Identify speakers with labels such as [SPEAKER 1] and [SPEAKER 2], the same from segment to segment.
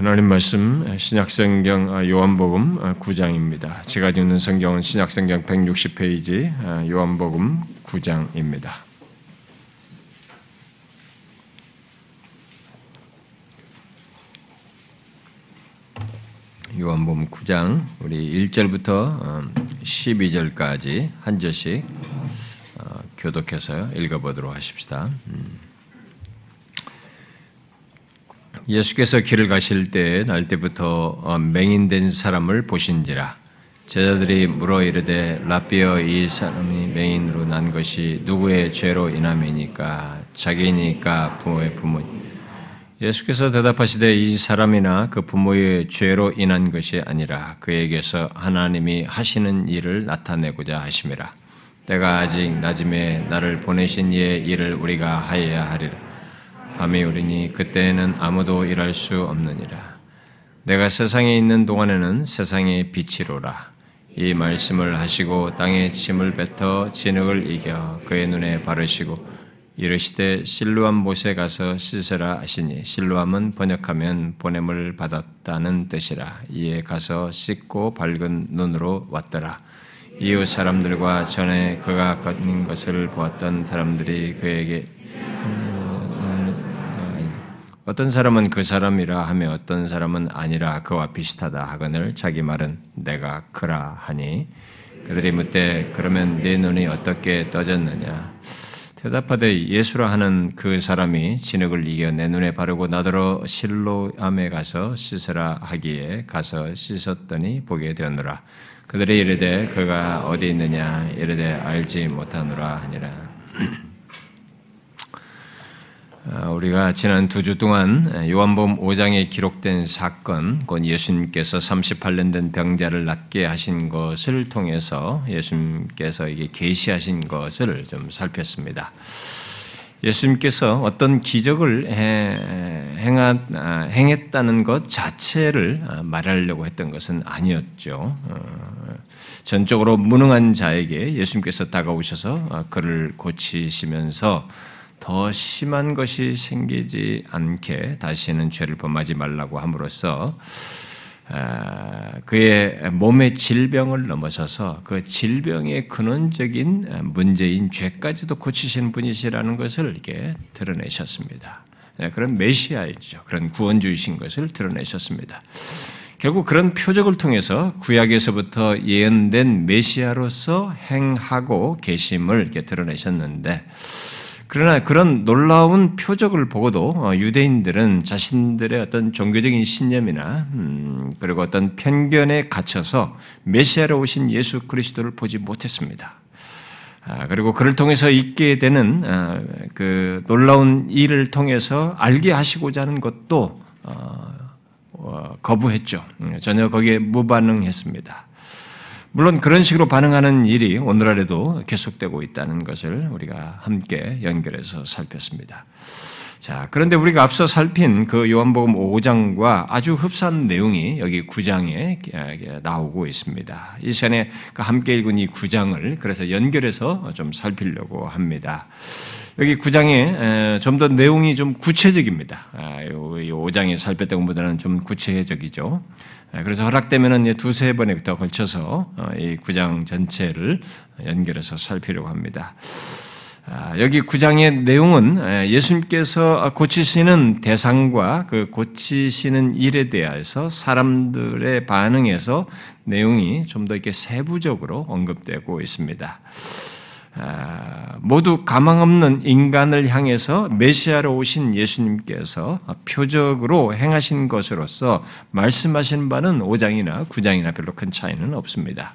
[SPEAKER 1] 하나님 말씀 신약성경 요한복음 9장입니다. 제가 읽는 성경은 신약성경 160페이지 요한복음 9장입니다. 요한복음 9장 우리 1절부터 12절까지 한 절씩 어, 교독해서 읽어보도록 하십시다. 음. 예수께서 길을 가실 때 날 때부터 어, 맹인된 사람을 보신지라. 제자들이 물어 이르되 라비어 이 사람이 맹인으로 난 것이 누구의 죄로 인함이니까? 자기니까 부모의 부모 예수께서 대답하시되 이 사람이나 그 부모의 죄로 인한 것이 아니라 그에게서 하나님이 하시는 일을 나타내고자 하심이라. 때가 아직 낮음에 나를 보내신 이의 일을 우리가 하여야 하리라 밤이 오리니 그때에는 아무도 일할 수 없느니라. 내가 세상에 있는 동안에는 세상의 빛이로라. 이 말씀을 하시고 땅에 침을 뱉어 진흙을 이겨 그의 눈에 바르시고 이르시되 실루암 못에 가서 씻으라 하시니 실루암은 번역하면 보냄을 받았다는 뜻이라 이에 가서 씻고 밝은 눈으로 왔더라 이웃 사람들과 전에 그가 걷는 것을 보았던 사람들이 그에게 어떤 사람은 그 사람이라 하며 어떤 사람은 아니라 그와 비슷하다 하거늘 자기 말은 내가 그라 하니. 그들이 묻되 그러면 네 눈이 어떻게 떠졌느냐? 대답하되 예수라 하는 그 사람이 진흙을 이겨 내 눈에 바르고 나더러 실로암에 가서 씻으라 하기에 가서 씻었더니 보게 되었노라. 그들이 이르되 그가 어디 있느냐? 이르되 알지 못하노라 하니라 어, 우리가 지난 두 주 동안 요한복음 5장에 기록된 사건, 곧 예수님께서 38년 된 병자를 낫게 하신 것을 통해서 예수님께서 이게 계시하신 것을 좀 살폈습니다. 예수님께서 어떤 기적을 아, 행했다는 것 자체를 아, 말하려고 했던 것은 아니었죠. 어, 전적으로 무능한 자에게 예수님께서 다가오셔서 아, 그를 고치시면서 더 심한 것이 생기지 않게 다시는 죄를 범하지 말라고 함으로써 아, 그의 몸의 질병을 넘어서서 그 질병의 근원적인 문제인 죄까지도 고치시는 분이시라는 것을 이렇게 드러내셨습니다. 네, 그런 메시아이죠. 그런 구원주이신 것을 드러내셨습니다. 결국 그런 표적을 통해서 구약에서부터 예언된 메시아로서 행하고 계심을 이렇게 드러내셨는데 그러나 그런 놀라운 표적을 보고도 어, 유대인들은 자신들의 어떤 종교적인 신념이나 음, 그리고 어떤 편견에 갇혀서 메시아로 오신 예수 그리스도를 보지 못했습니다. 아, 그리고 그를 통해서 있게 되는 아, 그 놀라운 일을 통해서 알게 하시고자 하는 것도 어, 어, 거부했죠. 음, 전혀 거기에 무반응했습니다. 물론 그런 식으로 반응하는 일이 오늘날에도 계속되고 있다는 것을 우리가 함께 연결해서 살폈습니다. 자, 그런데 우리가 앞서 살핀 그 요한복음 5장과 아주 흡사한 내용이 여기 9장에 나오고 있습니다. 이 시간에 그 함께 읽은 이 9장을 그래서 연결해서 좀 살피려고 합니다. 여기 9장에 좀 더 내용이 좀 구체적입니다. 5장에 아, 살폈던 것보다는 좀 구체적이죠. 아, 그래서 허락되면 두세 번에 더 걸쳐서 어, 이 9장 전체를 연결해서 살피려고 합니다. 아, 여기 9장의 내용은 예수님께서 고치시는 대상과 그 고치시는 일에 대해서 사람들의 반응에서 내용이 좀 더 이렇게 세부적으로 언급되고 있습니다. 아, 모두 가망 없는 인간을 향해서 메시아로 오신 예수님께서 표적으로 행하신 것으로서 말씀하신 바는 5장이나 9장이나 별로 큰 차이는 없습니다.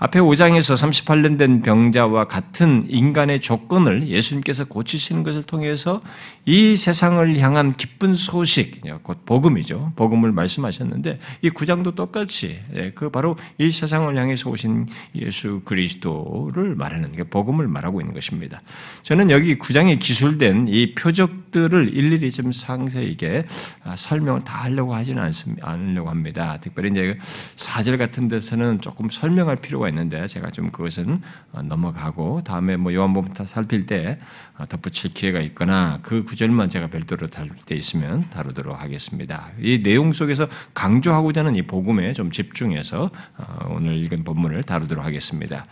[SPEAKER 1] 앞에 5장에서 38년 된 병자와 같은 인간의 조건을 예수님께서 고치시는 것을 통해서 이 세상을 향한 기쁜 소식, 곧 복음이죠. 복음을 말씀하셨는데 이 9장도 똑같이 예, 그 바로 이 세상을 향해서 오신 예수 그리스도를 말하는 게 복음을 말하고 있는 것입니다. 저는 여기 9장에 기술된 이 표적들을 일일이 좀 상세하게 아, 설명을 다 하려고 하지는 합니다. 특별히 이제 4절 같은 데서는 조금 설명할 필요가 있는데 제가 좀 그것은 넘어가고 다음에 뭐 요한복음 살필 때 덧붙일 기회가 있거나 그 구절만 제가 별도로 다룰 때 있으면 다루도록 하겠습니다. 이 내용 속에서 강조하고자 하는 이 복음에 좀 집중해서 오늘 읽은 본문을 다루도록 하겠습니다.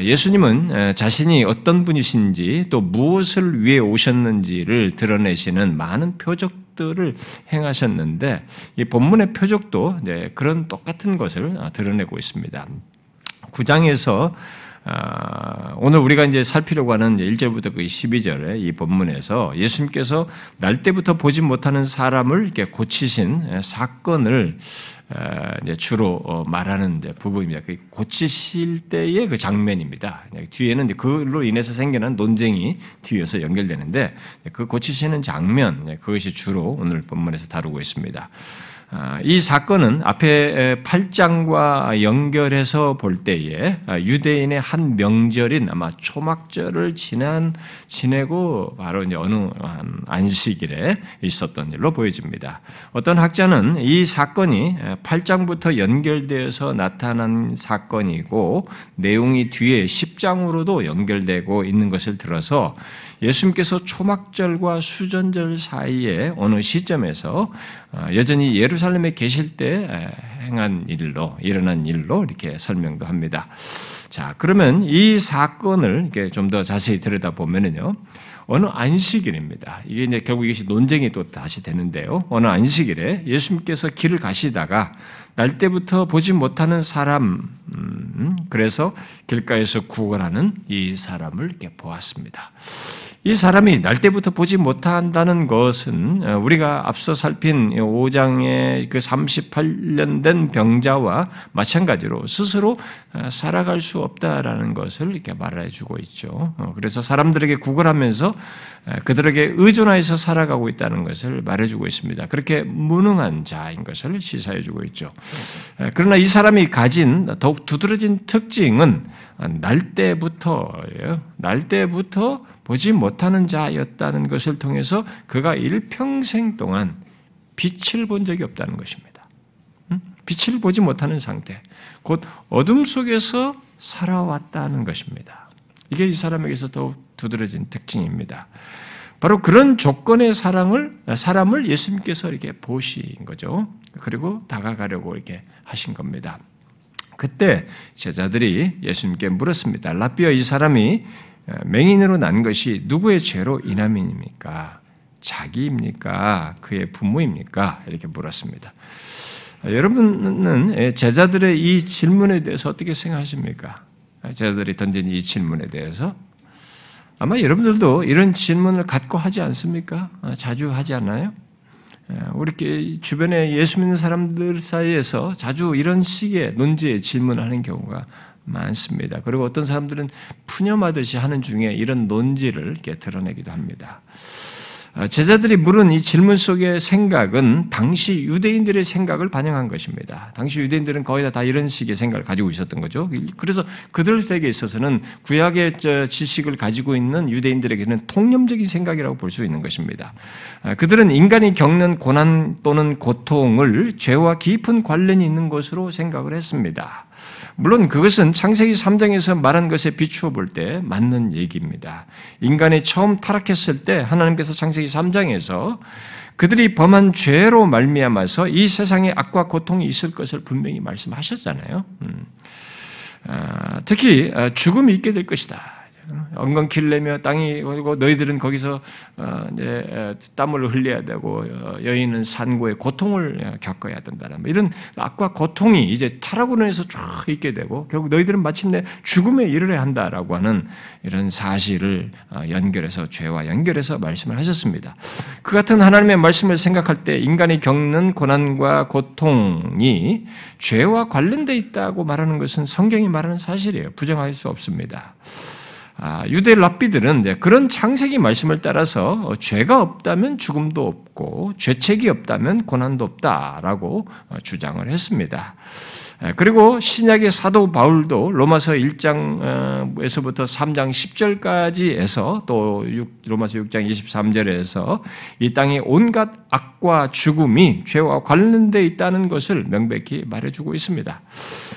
[SPEAKER 1] 예수님은 자신이 어떤 분이신지 또 무엇을 위해 오셨는지를 드러내시는 많은 표적 들을 행하셨는데 이 본문의 표적도 네, 그런 똑같은 것을 아, 드러내고 있습니다. 9장에서 아, 오늘 우리가 이제 살피려고 하는 1절부터 그 12절의 이 본문에서 예수님께서 날 때부터 보지 못하는 사람을 이렇게 고치신 사건을 주로 어, 말하는 부분입니다. 그 고치실 때의 그 장면입니다. 뒤에는 그로 인해서 생겨난 논쟁이 뒤에서 연결되는데 그 고치시는 장면 그것이 주로 오늘 본문에서 다루고 있습니다. 아, 이 사건은 앞에 8장과 연결해서 볼 때에 아, 유대인의 한 명절인 아마 초막절을 지난 지내고 바로 이제 어느 안식일에 있었던 일로 보여집니다. 어떤 학자는 이 사건이 8장부터 연결되어서 나타난 사건이고 내용이 뒤에 10장으로도 연결되고 있는 것을 들어서 예수님께서 초막절과 수전절 사이에 어느 시점에서 어, 여전히 예루살렘에 계실 때 행한 일로 일어난 일로 이렇게 설명도 합니다. 자, 그러면 이 사건을 이렇게 좀 더 자세히 들여다 보면은요. 어느 안식일입니다. 이게 이제 결국 이것이 논쟁이 또 다시 되는데요. 어느 안식일에 예수님께서 길을 가시다가 날 때부터 보지 못하는 사람, 음, 그래서 길가에서 구걸하는 이 사람을 이렇게 보았습니다. 이 사람이 날 때부터 보지 못한다는 것은 어, 우리가 앞서 살핀 5장의 그 38년 된 병자와 마찬가지로 스스로 어, 살아갈 수 없다라는 것을 이렇게 말해주고 있죠. 어, 그래서 사람들에게 구걸하면서 그들에게 의존하여서 살아가고 있다는 것을 말해주고 있습니다. 그렇게 무능한 자인 것을 시사해주고 있죠. 그러나 이 사람이 가진 더욱 두드러진 특징은 날 때부터예요. 날 때부터 보지 못하는 자였다는 것을 통해서 그가 일평생 동안 빛을 본 적이 없다는 것입니다. 빛을 보지 못하는 상태, 곧 어둠 속에서 살아왔다는 것입니다. 이게 이 사람에게서 더욱 두드러진 특징입니다. 바로 그런 조건의 사랑을, 사람을 예수님께서 이렇게 보신 거죠. 그리고 다가가려고 이렇게 하신 겁니다. 그때 제자들이 예수님께 물었습니다. 라비어 이 사람이 맹인으로 난 것이 누구의 죄로 인함입니까? 자기입니까? 그의 부모입니까? 이렇게 물었습니다. 여러분은 제자들의 이 질문에 대해서 어떻게 생각하십니까? 제자들이 던진 이 질문에 대해서 아마 여러분들도 이런 질문을 갖고 하지 않습니까? 자주 하지 않나요? 우리 주변에 예수 믿는 사람들 사이에서 자주 이런 식의 논지의 질문을 하는 경우가 많습니다. 그리고 어떤 사람들은 푸념하듯이 하는 중에 이런 논지를 이렇게 드러내기도 합니다. 아, 제자들이 물은 이 질문 속의 생각은 당시 유대인들의 생각을 반영한 것입니다. 당시 유대인들은 거의 다, 다 이런 식의 생각을 가지고 있었던 거죠. 그래서 그들에게 있어서는 구약의 지식을 가지고 있는 유대인들에게는 통념적인 생각이라고 볼 수 있는 것입니다. 아, 그들은 인간이 겪는 고난 또는 고통을 죄와 깊은 관련이 있는 것으로 생각을 했습니다. 물론 그것은 창세기 3장에서 말한 것에 비추어 볼 때 맞는 얘기입니다. 인간이 처음 타락했을 때 하나님께서 창세기 3장에서 그들이 범한 죄로 말미암아서 이 세상에 악과 고통이 있을 것을 분명히 말씀하셨잖아요. 음. 아, 특히 아, 죽음이 있게 될 것이다. 엉겅퀴를 내며 땅이 그리고 너희들은 거기서 어, 이제 땀을 흘려야 되고 어, 여인은 산고의 고통을 겪어야 된다는 뭐 이런 악과 고통이 이제 타락으로 해서 쫙 있게 되고 결국 너희들은 마침내 죽음에 이르러야 한다라고 하는 이런 사실을 어, 연결해서 죄와 연결해서 말씀을 하셨습니다. 그 같은 하나님의 말씀을 생각할 때 인간이 겪는 고난과 고통이 죄와 관련돼 있다고 말하는 것은 성경이 말하는 사실이에요. 부정할 수 없습니다. 아, 유대 랍비들은 그런 창세기 말씀을 따라서 어, 죄가 없다면 죽음도 없고 죄책이 없다면 고난도 없다라고 어, 주장을 했습니다. 그리고 신약의 사도 바울도 로마서 1장에서부터 3장 10절까지에서 또 로마서 6장 23절에서 이 땅에 온갖 악과 죽음이 죄와 관련되어 있다는 것을 명백히 말해주고 있습니다.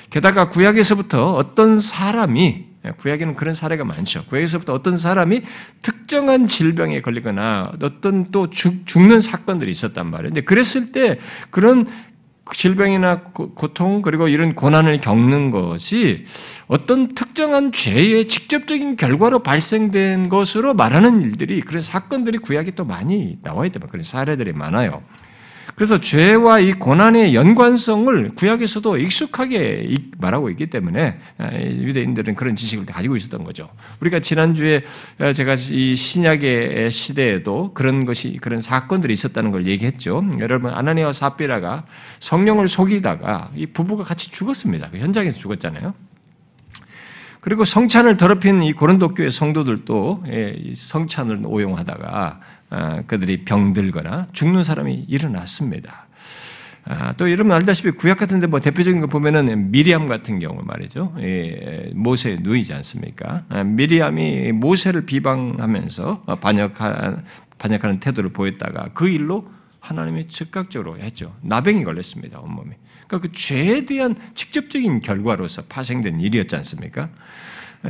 [SPEAKER 1] 게다가 구약에서부터 어떤 사람이 구약에는 그런 사례가 많죠. 구약에서부터 어떤 사람이 특정한 질병에 걸리거나 어떤 또 죽, 는 사건들이 있었단 말이에요. 근데 그랬을 때 그런 질병이나 고통 그리고 이런 고난을 겪는 것이 어떤 특정한 죄의 직접적인 결과로 발생된 것으로 말하는 일들이 그런 사건들이 구약에 또 많이 나와 있다. 그런 사례들이 많아요. 그래서 죄와 이 고난의 연관성을 구약에서도 익숙하게 말하고 있기 때문에 아, 유대인들은 그런 지식을 가지고 있었던 거죠. 우리가 지난주에 아, 제가 이 신약의 시대에도 그런 것이 그런 사건들이 있었다는 걸 얘기했죠. 여러분 아나니아와 사피라가 성령을 속이다가 이 부부가 같이 죽었습니다. 그 현장에서 죽었잖아요. 그리고 성찬을 더럽힌 이 고린도 교회 성도들도 예, 성찬을 오용하다가 아, 그들이 병들거나 죽는 사람이 일어났습니다. 아, 또 여러분 알다시피 구약 같은데 뭐 대표적인 거 보면은 미리암 같은 경우 말이죠. 예, 모세의 누이지 않습니까? 아, 미리암이 모세를 비방하면서 반역한, 반역하는 태도를 보였다가 그 일로 하나님이 즉각적으로 했죠. 나병이 걸렸습니다, 온몸이. 그러니까 그 죄에 대한 직접적인 결과로서 파생된 일이었지 않습니까?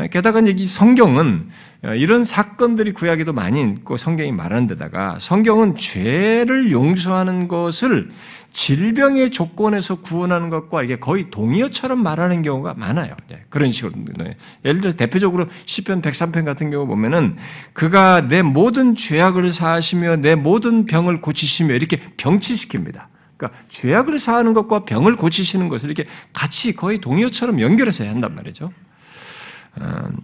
[SPEAKER 1] 게다가 이 성경은 어, 이런 사건들이 구약에도 많이 있고 성경이 말하는 데다가 성경은 죄를 용서하는 것을 질병의 조건에서 구원하는 것과 이게 거의 동의어처럼 말하는 경우가 많아요. 네, 그런 식으로. 네. 예를 들어서 대표적으로 10편 103편 같은 경우 보면은 그가 내 모든 죄악을 사하시며 내 모든 병을 고치시며 이렇게 병치시킵니다. 그러니까 죄악을 사하는 것과 병을 고치시는 것을 이렇게 같이 거의 동의어처럼 연결해서 한단 말이죠. 음,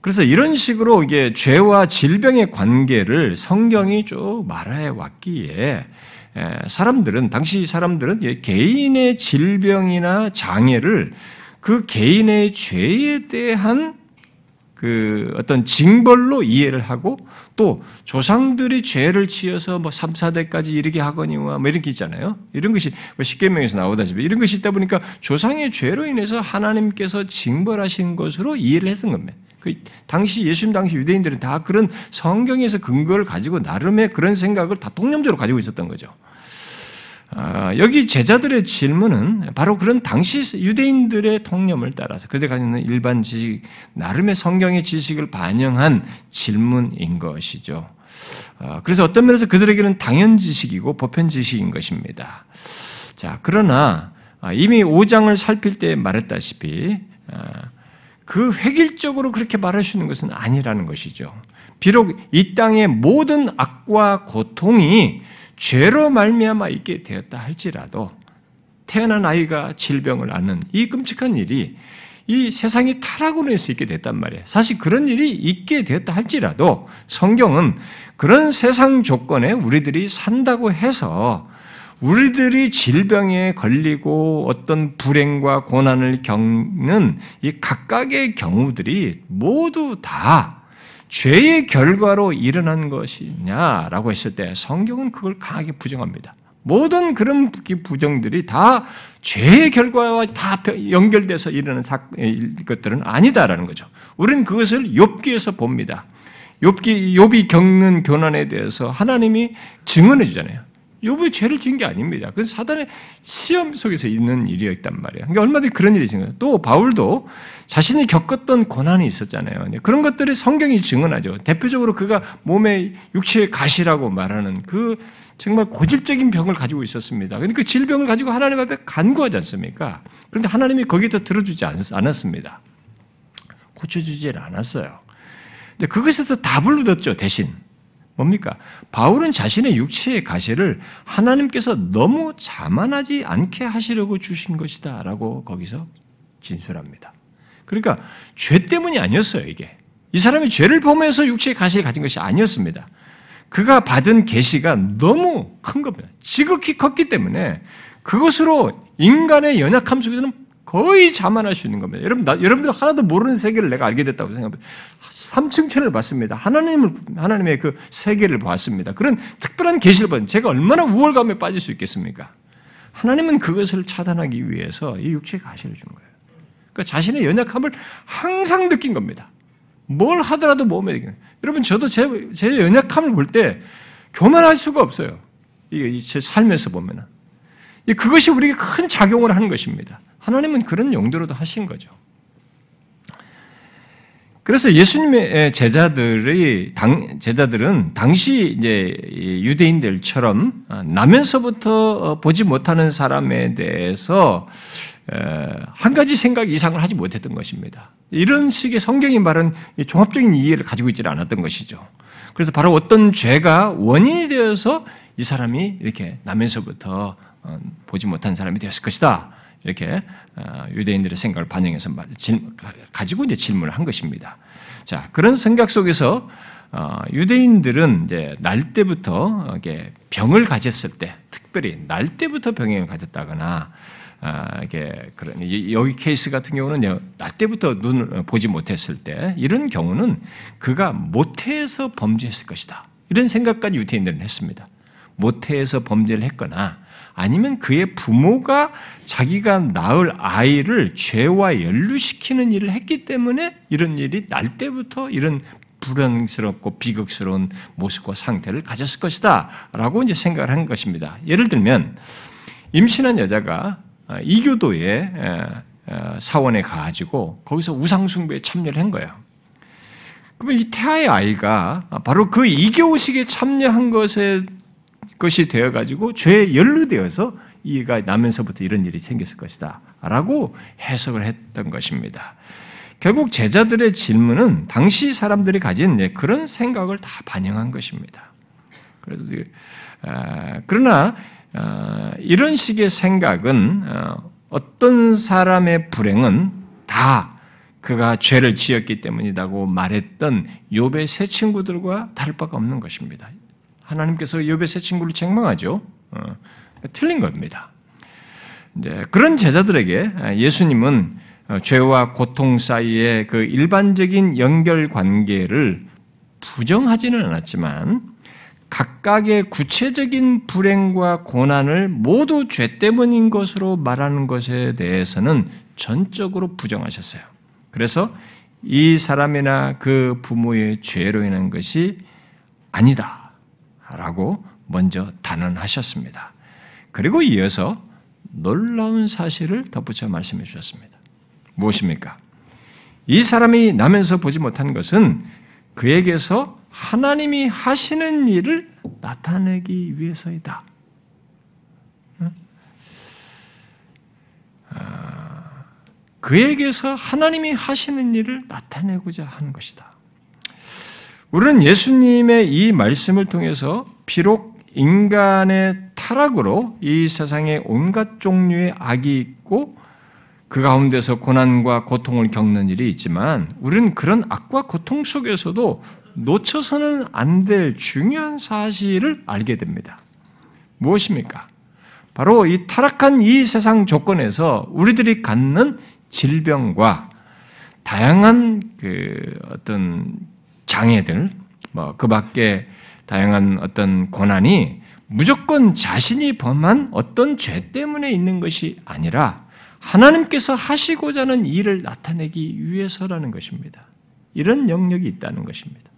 [SPEAKER 1] 그래서 이런 식으로 이게 죄와 질병의 관계를 성경이 쭉 말해 왔기에 사람들은 당시 사람들은 개인의 질병이나 장애를 그 개인의 죄에 대한 그 어떤 징벌로 이해를 하고 또 조상들이 죄를 지어서 뭐 3, 4대까지 이르게 하거니와 뭐 이런 게 있잖아요. 이런 것이 뭐 십계명에서 나오다시피 이런 것이 있다 보니까 조상의 죄로 인해서 하나님께서 징벌하신 것으로 이해를 했던 겁니다. 그 당시 예수님 당시 유대인들은 다 그런 성경에서 근거를 가지고 나름의 그런 생각을 다 통념적으로 가지고 있었던 거죠. 아, 여기 제자들의 질문은 바로 그런 당시 유대인들의 통념을 따라서 그들 가지고 있는 일반 지식, 나름의 성경의 지식을 반영한 질문인 것이죠. 아, 그래서 어떤 면에서 그들에게는 당연 지식이고 보편 지식인 것입니다. 자, 그러나 아, 이미 5장을 살필 때 말했다시피 그 획일적으로 그렇게 말하시는 것은 아니라는 것이죠. 비록 이 땅의 모든 악과 고통이 죄로 말미암아 있게 되었다 할지라도 태어난 아이가 질병을 앓는 이 끔찍한 일이 이 세상이 타락으로 해서 있게 됐단 말이에요. 사실 그런 일이 있게 되었다 할지라도 성경은 그런 세상 조건에 우리들이 산다고 해서 우리들이 질병에 걸리고 어떤 불행과 고난을 겪는 이 각각의 경우들이 모두 다 죄의 결과로 일어난 것이냐라고 했을 때 성경은 그걸 강하게 부정합니다. 모든 그런 부정들이 다 죄의 결과와 다 연결돼서 일어나는 것들은 아니다라는 거죠. 우리는 그것을 욥기에서 봅니다. 욥기 욥이 겪는 교난에 대해서 하나님이 증언해 주잖아요. 욥이 죄를 지은 게 아닙니다. 그건 사단의 시험 속에서 있는 일이었단 말이에요. 그러니까 얼마든지 그런 일이 있는 거예요. 또 바울도 자신이 겪었던 고난이 있었잖아요. 그런 것들이 성경이 증언하죠. 대표적으로 그가 몸에 육체의 가시라고 말하는 그 정말 고질적인 병을 가지고 있었습니다. 근데 그 질병을 가지고 하나님 앞에 간구하지 않습니까? 그런데 하나님이 거기에 들어주지 않았습니다. 고쳐주지 않았어요. 근데 그것에서 답을 얻었죠, 대신. 뭡니까? 바울은 자신의 육체의 가시를 하나님께서 너무 자만하지 않게 하시려고 주신 것이다. 라고 거기서 진술합니다. 그러니까 죄 때문이 아니었어요, 이게. 이 사람이 죄를 범해서 육체의 가시를 가진 것이 아니었습니다. 그가 받은 계시가 너무 큰 겁니다. 지극히 컸기 때문에 그것으로 인간의 연약함 속에서는 거의 자만할 수 있는 겁니다. 여러분, 나, 여러분들 하나도 모르는 세계를 내가 알게 됐다고 생각합니다. 삼층천을 봤습니다. 하나님을, 하나님의 그 세계를 봤습니다. 그런 특별한 계시를 받은 제가 얼마나 우월감에 빠질 수 있겠습니까? 하나님은 그것을 차단하기 위해서 이 육체의 가시를 준 거예요. 그러니까 자신의 연약함을 항상 느낀 겁니다. 뭘 하더라도 몸에 느끼는. 여러분, 저도 제, 제 연약함을 볼 때 교만할 수가 없어요. 이게 제 삶에서 보면은. 그것이 우리에게 큰 작용을 하는 것입니다. 하나님은 그런 용도로도 하신 거죠. 그래서 예수님의 제자들의 당, 제자들은 당시 이제 유대인들처럼 나면서부터 보지 못하는 사람에 대해서 한 가지 생각 이상을 하지 못했던 것입니다. 이런 식의 성경이 말한 종합적인 이해를 가지고 있지 않았던 것이죠. 그래서 바로 어떤 죄가 원인이 되어서 이 사람이 이렇게 나면서부터 어, 보지 못한 사람이 되었을 것이다. 이렇게 어, 유대인들의 생각을 반영해서 가지고 이제 질문을 한 것입니다. 자 그런 생각 속에서 어, 유대인들은 이제 날 때부터 이게 병을 가졌을 때, 특별히 날 때부터 병을 가졌다거나 아, 이게 그런 여기 케이스 같은 경우는 날 때부터 눈을 보지 못했을 때 이런 경우는 그가 모태에서 범죄했을 것이다. 이런 생각까지 유대인들은 했습니다. 모태에서 범죄를 했거나 아니면 그의 부모가 자기가 낳을 아이를 죄와 연루시키는 일을 했기 때문에 이런 일이 날 때부터 이런 불안스럽고 비극스러운 모습과 상태를 가졌을 것이다. 라고 이제 생각을 한 것입니다. 예를 들면, 임신한 여자가 이교도의 사원에 가가지고 거기서 우상숭배에 참여를 한 거예요. 그러면 이 태아의 아이가 바로 그 이교식에 참여한 것에 것이 되어가지고 죄에 연루되어서 이가 나면서부터 이런 일이 생겼을 것이다. 라고 해석을 했던 것입니다. 결국 제자들의 질문은 당시 사람들이 가진 그런 생각을 다 반영한 것입니다. 그래서 아, 그러나 아, 이런 식의 생각은 어, 어떤 사람의 불행은 다 그가 죄를 지었기 때문이라고 말했던 욥의 세 친구들과 다를 바가 없는 것입니다. 하나님께서 욥의 세 친구를 책망하죠. 어, 틀린 겁니다. 이제 그런 제자들에게 예수님은 어, 죄와 고통 사이의 그 일반적인 연결 관계를 부정하지는 않았지만 각각의 구체적인 불행과 고난을 모두 죄 때문인 것으로 말하는 것에 대해서는 전적으로 부정하셨어요. 그래서 이 사람이나 그 부모의 죄로 인한 것이 아니다. 라고 먼저 단언하셨습니다. 그리고 이어서 놀라운 사실을 덧붙여 말씀해 주셨습니다. 무엇입니까? 이 사람이 나면서 보지 못한 것은 그에게서 하나님이 하시는 일을 나타내기 위해서이다. 아, 그에게서 하나님이 하시는 일을 나타내고자 하는 것이다. 우리는 예수님의 이 말씀을 통해서 비록 인간의 타락으로 이 세상에 온갖 종류의 악이 있고 그 가운데서 고난과 고통을 겪는 일이 있지만 우리는 그런 악과 고통 속에서도 놓쳐서는 안 될 중요한 사실을 알게 됩니다. 무엇입니까? 바로 이 타락한 이 세상 조건에서 우리들이 갖는 질병과 다양한 그 어떤 장애들, 뭐 그 밖에 다양한 어떤 고난이 무조건 자신이 범한 어떤 죄 때문에 있는 것이 아니라 하나님께서 하시고자 하는 일을 나타내기 위해서라는 것입니다. 이런 영역이 있다는 것입니다.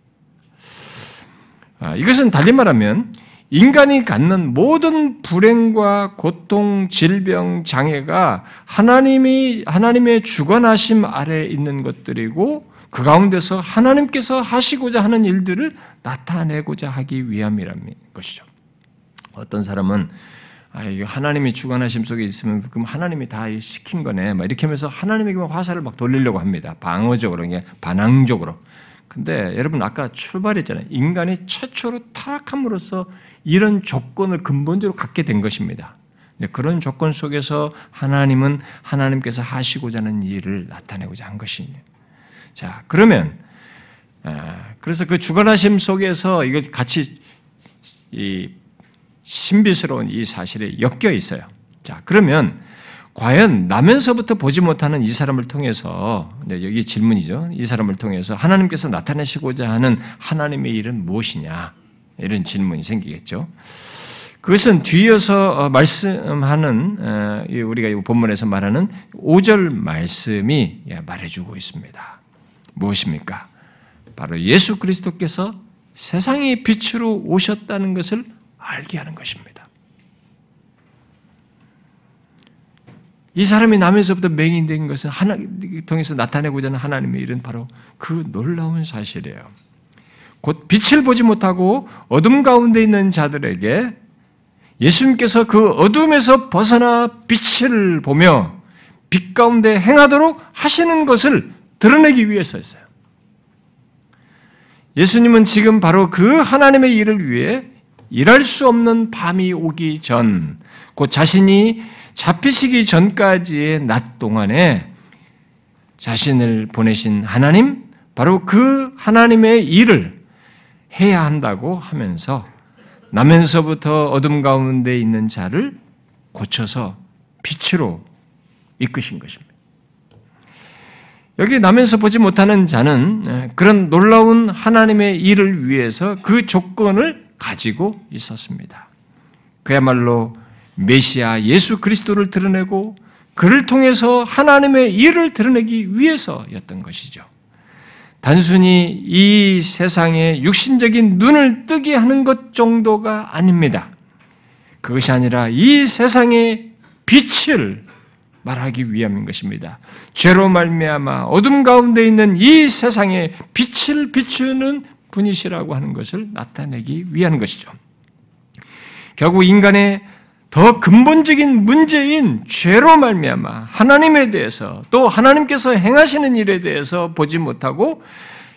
[SPEAKER 1] 아, 이것은 달리 말하면 인간이 갖는 모든 불행과 고통, 질병, 장애가 하나님이 하나님의 주관하심 아래 있는 것들이고 그 가운데서 하나님께서 하시고자 하는 일들을 나타내고자 하기 위함이라는 것이죠. 어떤 사람은 아, 이거 하나님이 주관하심 속에 있으면 그럼 하나님이 다 시킨 거네. 막 이렇게 하면서 하나님에게 화살을 막 돌리려고 합니다. 방어적으로, 반항적으로. 근데 여러분 아까 출발했잖아요. 인간이 최초로 타락함으로써 이런 조건을 근본적으로 갖게 된 것입니다. 그런 조건 속에서 하나님은 하나님께서 하시고자 하는 일을 나타내고자 한 것이에요. 자, 그러면 그래서 그 주관하심 속에서 이걸 같이 이 신비스러운 이 사실에 엮여 있어요. 자, 그러면 과연 나면서부터 보지 못하는 이 사람을 통해서 여기 질문이죠. 이 사람을 통해서 하나님께서 나타내시고자 하는 하나님의 일은 무엇이냐? 이런 질문이 생기겠죠. 그것은 뒤이어서 어, 말씀하는 우리가 본문에서 말하는 5절 말씀이 예, 말해주고 있습니다. 무엇입니까? 바로 예수 그리스도께서 세상의 빛으로 오셨다는 것을 알게 하는 것입니다. 이 사람이 나면서부터 맹인된 것은 하나 통해서 나타내고자 하는 하나님의 일은 바로 그 놀라운 사실이에요. 곧 빛을 보지 못하고 어둠 가운데 있는 자들에게 예수님께서 그 어둠에서 벗어나 빛을 보며 빛 가운데 행하도록 하시는 것을 드러내기 위해서였어요. 예수님은 지금 바로 그 하나님의 일을 위해 일할 수 없는 밤이 오기 전, 곧 자신이 잡히시기 전까지의 낮 동안에 자신을 보내신 하나님, 바로 그 하나님의 일을 해야 한다고 하면서 나면서부터 어둠 가운데 있는 자를 고쳐서 빛으로 이끄신 것입니다. 여기 나면서 보지 못하는 자는 그런 놀라운 하나님의 일을 위해서 그 조건을 가지고 있었습니다. 그야말로 메시아 예수 그리스도를 드러내고 그를 통해서 하나님의 일을 드러내기 위해서였던 것이죠. 단순히 이 세상의 육신적인 눈을 뜨게 하는 것 정도가 아닙니다. 그것이 아니라 이 세상의 빛을 말하기 위함인 것입니다. 죄로 말미암아 어둠 가운데 있는 이 세상에 빛을 비추는 분이시라고 하는 것을 나타내기 위한 것이죠. 결국 인간의 더 근본적인 문제인 죄로 말미암아 하나님에 대해서 또 하나님께서 행하시는 일에 대해서 보지 못하고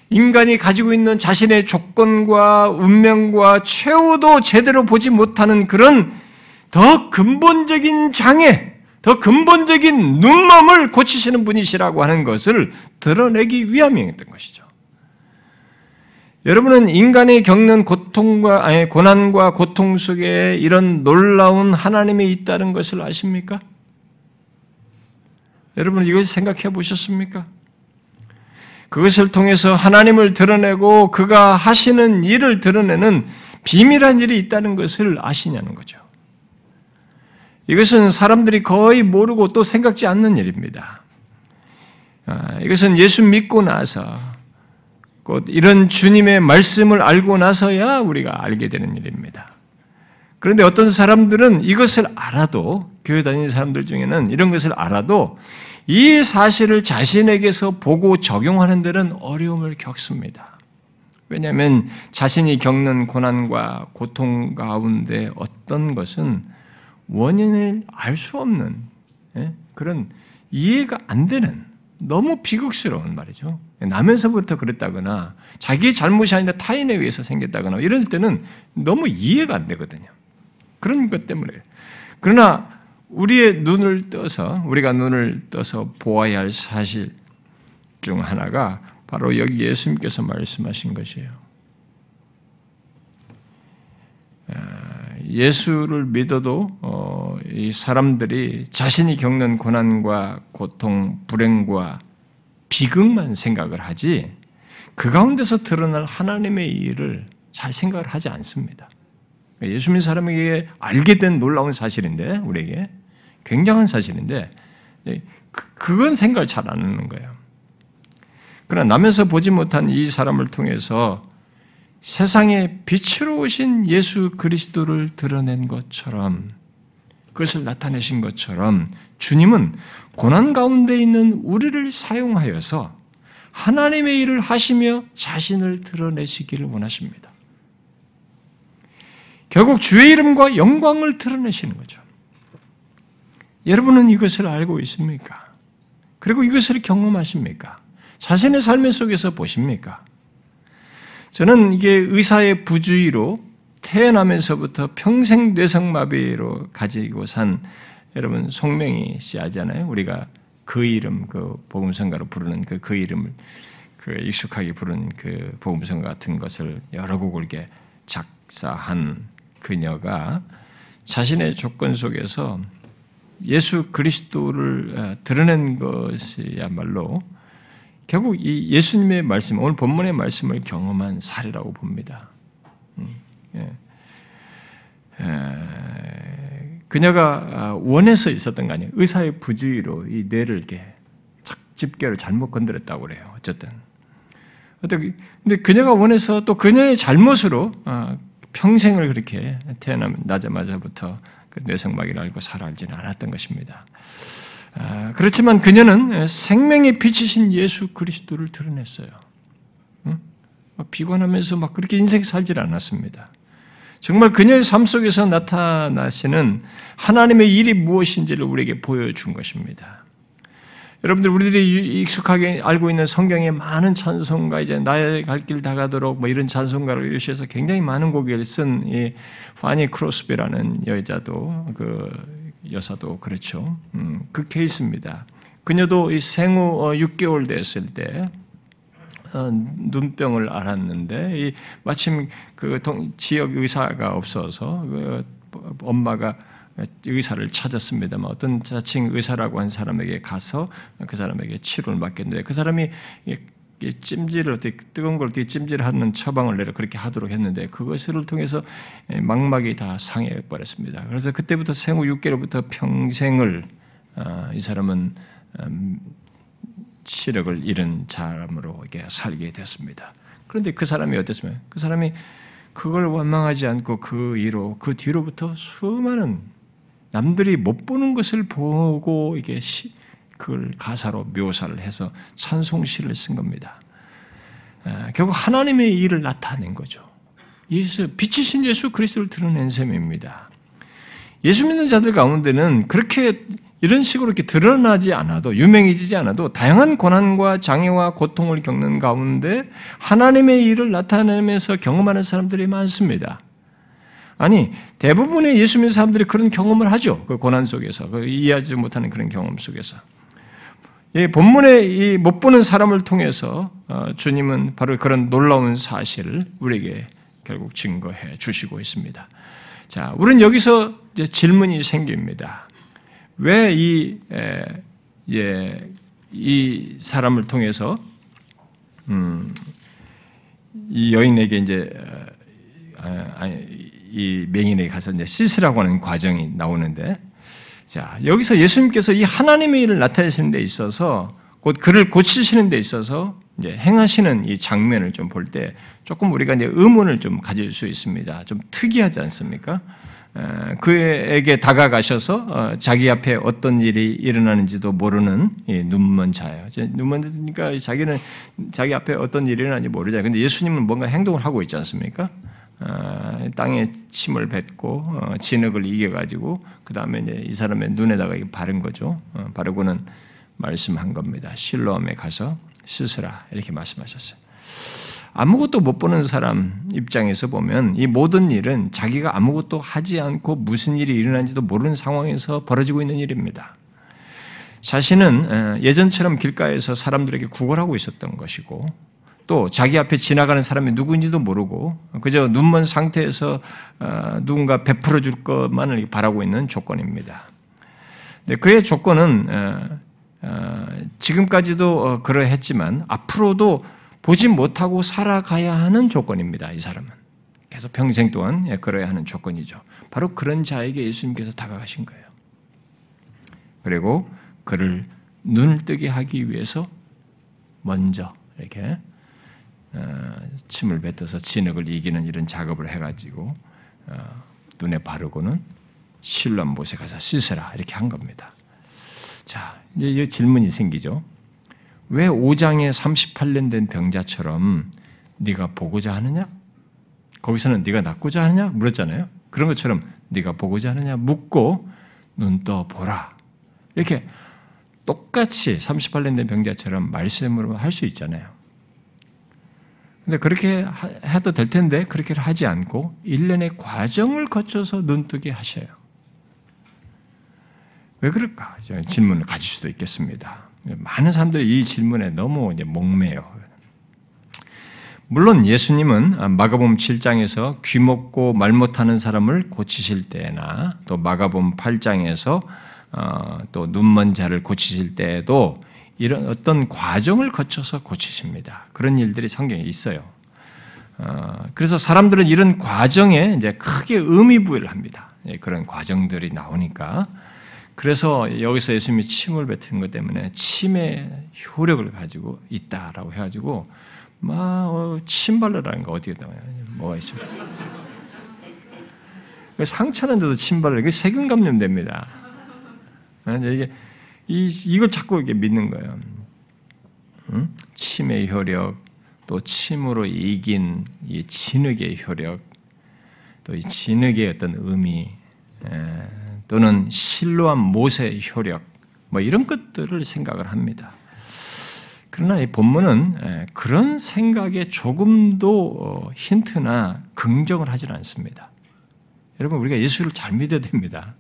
[SPEAKER 1] 인간이 가지고 있는 자신의 조건과 운명과 최후도 제대로 보지 못하는 그런 더 근본적인 장애, 더 근본적인 눈먼을 고치시는 분이시라고 하는 것을 드러내기 위함이었던 것이죠. 여러분은 인간이 겪는 고통과 아니 고난과 고통 속에 이런 놀라운 하나님이 있다는 것을 아십니까? 여러분 이걸 생각해 보셨습니까? 그것을 통해서 하나님을 드러내고 그가 하시는 일을 드러내는 비밀한 일이 있다는 것을 아시냐는 거죠. 이것은 사람들이 거의 모르고 또 생각지 않는 일입니다. 아, 이것은 예수 믿고 나서 곧 이런 주님의 말씀을 알고 나서야 우리가 알게 되는 일입니다. 그런데 어떤 사람들은 이것을 알아도 교회 다니는 사람들 중에는 이런 것을 알아도 이 사실을 자신에게서 보고 적용하는 데는 어려움을 겪습니다. 왜냐하면 자신이 겪는 고난과 고통 가운데 어떤 것은 원인을 알 수 없는 예? 그런 이해가 안 되는 너무 비극스러운 말이죠. 나면서부터 그랬다거나 자기의 잘못이 아니라 타인에 의해서 생겼다거나 이럴 때는 너무 이해가 안 되거든요. 그런 것 때문에. 그러나 우리의 눈을 떠서 우리가 눈을 떠서 보아야 할 사실 중 하나가 바로 여기 예수님께서 말씀하신 것이에요. 아, 예수를 믿어도 어, 이 사람들이 자신이 겪는 고난과 고통, 불행과 비극만 생각을 하지 그 가운데서 드러날 하나님의 일을 잘 생각을 하지 않습니다. 예수 믿는 사람에게 알게 된 놀라운 사실인데 우리에게 굉장한 사실인데 예, 그, 그건 생각을 잘 안 하는 거예요. 그러나 남에서 보지 못한 이 사람을 통해서 세상에 빛으로 오신 예수 그리스도를 드러낸 것처럼 그것을 나타내신 것처럼 주님은 고난 가운데 있는 우리를 사용하여서 하나님의 일을 하시며 자신을 드러내시기를 원하십니다. 결국 주의 이름과 영광을 드러내시는 거죠. 여러분은 이것을 알고 있습니까? 그리고 이것을 경험하십니까? 자신의 삶 속에서 보십니까? 저는 이게 의사의 부주의로 태어나면서부터 평생 뇌성마비로 가지고 산 여러분 송명희 씨 아잖아요. 우리가 그 이름 그 복음성가로 부르는 그, 그 이름을 그 익숙하게 부르는 그 복음성가 같은 것을 여러 곡을 이렇게 작사한 그녀가 자신의 조건 속에서 예수 그리스도를 어, 드러낸 것이야말로 결국 이 예수님의 말씀, 오늘 본문의 말씀을 경험한 사례라고 봅니다. 음, 예. 그녀가 아, 원해서 있었던 거 아니에요. 의사의 부주의로 이 뇌를 이렇게 집게를 잘못 건드렸다고 그래요. 어쨌든. 근데 그녀가 원해서 또 그녀의 잘못으로 아, 평생을 그렇게 태어나자마자부터 그 뇌성마비를 알고 살아알지는 않았던 것입니다. 아, 그렇지만 그녀는 생명의 빛이신 예수 그리스도를 드러냈어요. 비관하면서 막 그렇게 인생 살질 않았습니다. 정말 그녀의 삶 속에서 나타나시는 하나님의 일이 무엇인지를 우리에게 보여준 것입니다. 여러분들 우리들이 익숙하게 알고 있는 성경의 많은 찬송가 이제 나의 갈 길 다가도록 뭐 이런 찬송가를 이루셔서 굉장히 많은 곡을 쓴 이 파니 크로스비라는 여자도 그 여사도 그렇죠. 음, 그 케이스입니다. 그녀도 이 생후 6개월 어, 됐을 때 어, 눈병을 앓았는데 이 마침 그 지역 의사가 없어서 그 엄마가 의사를 찾았습니다만 어떤 자칭 의사라고 한 사람에게 가서 그 사람에게 치료를 받겠는데 그 사람이 찜질을 어떻게 뜨거운 걸 어떻게 찜질하는 처방을 내려 그렇게 하도록 했는데 그것을 통해서 망막이 다 상해 버렸습니다. 그래서 그때부터 생후 6개월부터 평생을 아, 이 사람은 음, 시력을 잃은 사람으로 이렇게 살게 됐습니다. 그런데 그 사람이 어땠으면 그 사람이 그걸 원망하지 않고 그 이로 그 뒤로부터 수많은 남들이 못 보는 것을 보고 이게 시, 그걸 가사로 묘사를 해서 찬송시를 쓴 겁니다. 아, 결국 하나님의 일을 나타낸 거죠. 예수, 빛이신 예수 그리스도를 드러낸 셈입니다. 예수 믿는 자들 가운데는 그렇게 이런 식으로 이렇게 드러나지 않아도 유명해지지 않아도 다양한 고난과 장애와 고통을 겪는 가운데 하나님의 일을 나타내면서 경험하는 사람들이 많습니다. 아니 대부분의 예수 믿는 사람들이 그런 경험을 하죠. 그 고난 속에서 그 이해하지 못하는 그런 경험 속에서. 이 본문에 이못 보는 사람을 통해서 어, 주님은 바로 그런 놀라운 사실을 우리에게 결국 증거해 주시고 있습니다. 자, 우리는 여기서 이제 질문이 생깁니다. 왜 이 예, 이 사람을 통해서 음, 이 여인에게 이제 아, 이 맹인에게 가서 이제 씻으라고 하는 과정이 나오는데 자 여기서 예수님께서 이 하나님의 일을 나타내시는 데 있어서 곧 그를 고치시는 데 있어서 이제 행하시는 이 장면을 좀 볼 때 조금 우리가 이제 의문을 좀 가질 수 있습니다. 좀 특이하지 않습니까? 그에게 다가가셔서 어, 자기 앞에 어떤 일이 일어나는지도 모르는 눈먼 자예요. 눈먼니까 자기는 자기 앞에 어떤 일이 일어나는지 모르잖아요. 근데 예수님은 뭔가 행동을 하고 있지 않습니까? 어, 땅에 침을 뱉고 어, 진흙을 이겨가지고 그 다음에 이제 이 사람의 눈에다가 바른 거죠. 바르고는 말씀한 겁니다. 실로암에 가서 씻으라 이렇게 말씀하셨어요. 아무것도 못 보는 사람 입장에서 보면 이 모든 일은 자기가 아무것도 하지 않고 무슨 일이 일어난지도 모르는 상황에서 벌어지고 있는 일입니다. 자신은 예전처럼 길가에서 사람들에게 구걸하고 있었던 것이고 또 자기 앞에 지나가는 사람이 누구인지도 모르고 그저 눈먼 상태에서 어, 누군가 베풀어 줄 것만을 바라고 있는 조건입니다. 그의 조건은 어, 어, 지금까지도 그러했지만 앞으로도 보지 못하고 살아가야 하는 조건입니다. 이 사람은. 계속 평생 동안 예, 그러야 하는 조건이죠. 바로 그런 자에게 예수님께서 다가가신 거예요. 그리고 그를 눈을 뜨게 하기 위해서 먼저 이렇게 어, 침을 뱉어서 진흙을 이기는 이런 작업을 해가지고 어, 눈에 바르고는 실로 못에 가서 씻으라 이렇게 한 겁니다. 자, 이제 이 질문이 생기죠. 왜 5장에 38년 된 병자처럼 네가 보고자 하느냐? 거기서는 네가 낫고자 하느냐? 물었잖아요. 그런 것처럼 네가 보고자 하느냐? 묻고 눈 떠 보라. 이렇게 똑같이 38년 된 병자처럼 말씀으로 할 수 있잖아요. 근데 그렇게 해도 될 텐데 그렇게 하지 않고 일련의 과정을 거쳐서 눈뜨게 하셔요. 왜 그럴까? 질문을 가질 수도 있겠습니다. 많은 사람들이 이 질문에 너무 이제 목매요. 물론 예수님은 마가복음 7장에서 귀 먹고 말 못하는 사람을 고치실 때나 또 마가복음 8장에서 어, 또 눈먼 자를 고치실 때에도 이런 어떤 과정을 거쳐서 고치십니다. 그런 일들이 성경에 있어요. 어, 그래서 사람들은 이런 과정에 이제 크게 의미 부여를 합니다. 예, 그런 과정들이 나오니까 그래서 여기서 예수님이 침을 뱉은 것 때문에 침의 효력을 가지고 있다라고 해가지고 막침 어, 발라라는 거 어디에 나와요? 뭐가 있습니까? 상처는데도 침 발라 이게 세균 감염됩니다. 이게 이, 이걸 자꾸 이렇게 믿는 거예요. 응? 침의 효력, 또 침으로 이긴 이 진흙의 효력, 또 이 진흙의 어떤 의미, 에, 또는 실로한 못의 효력, 뭐 이런 것들을 생각을 합니다. 그러나 이 본문은 그런 생각에 조금도 어, 힌트나 긍정을 하질 않습니다. 여러분 우리가 예수를 잘 믿어야 됩니다.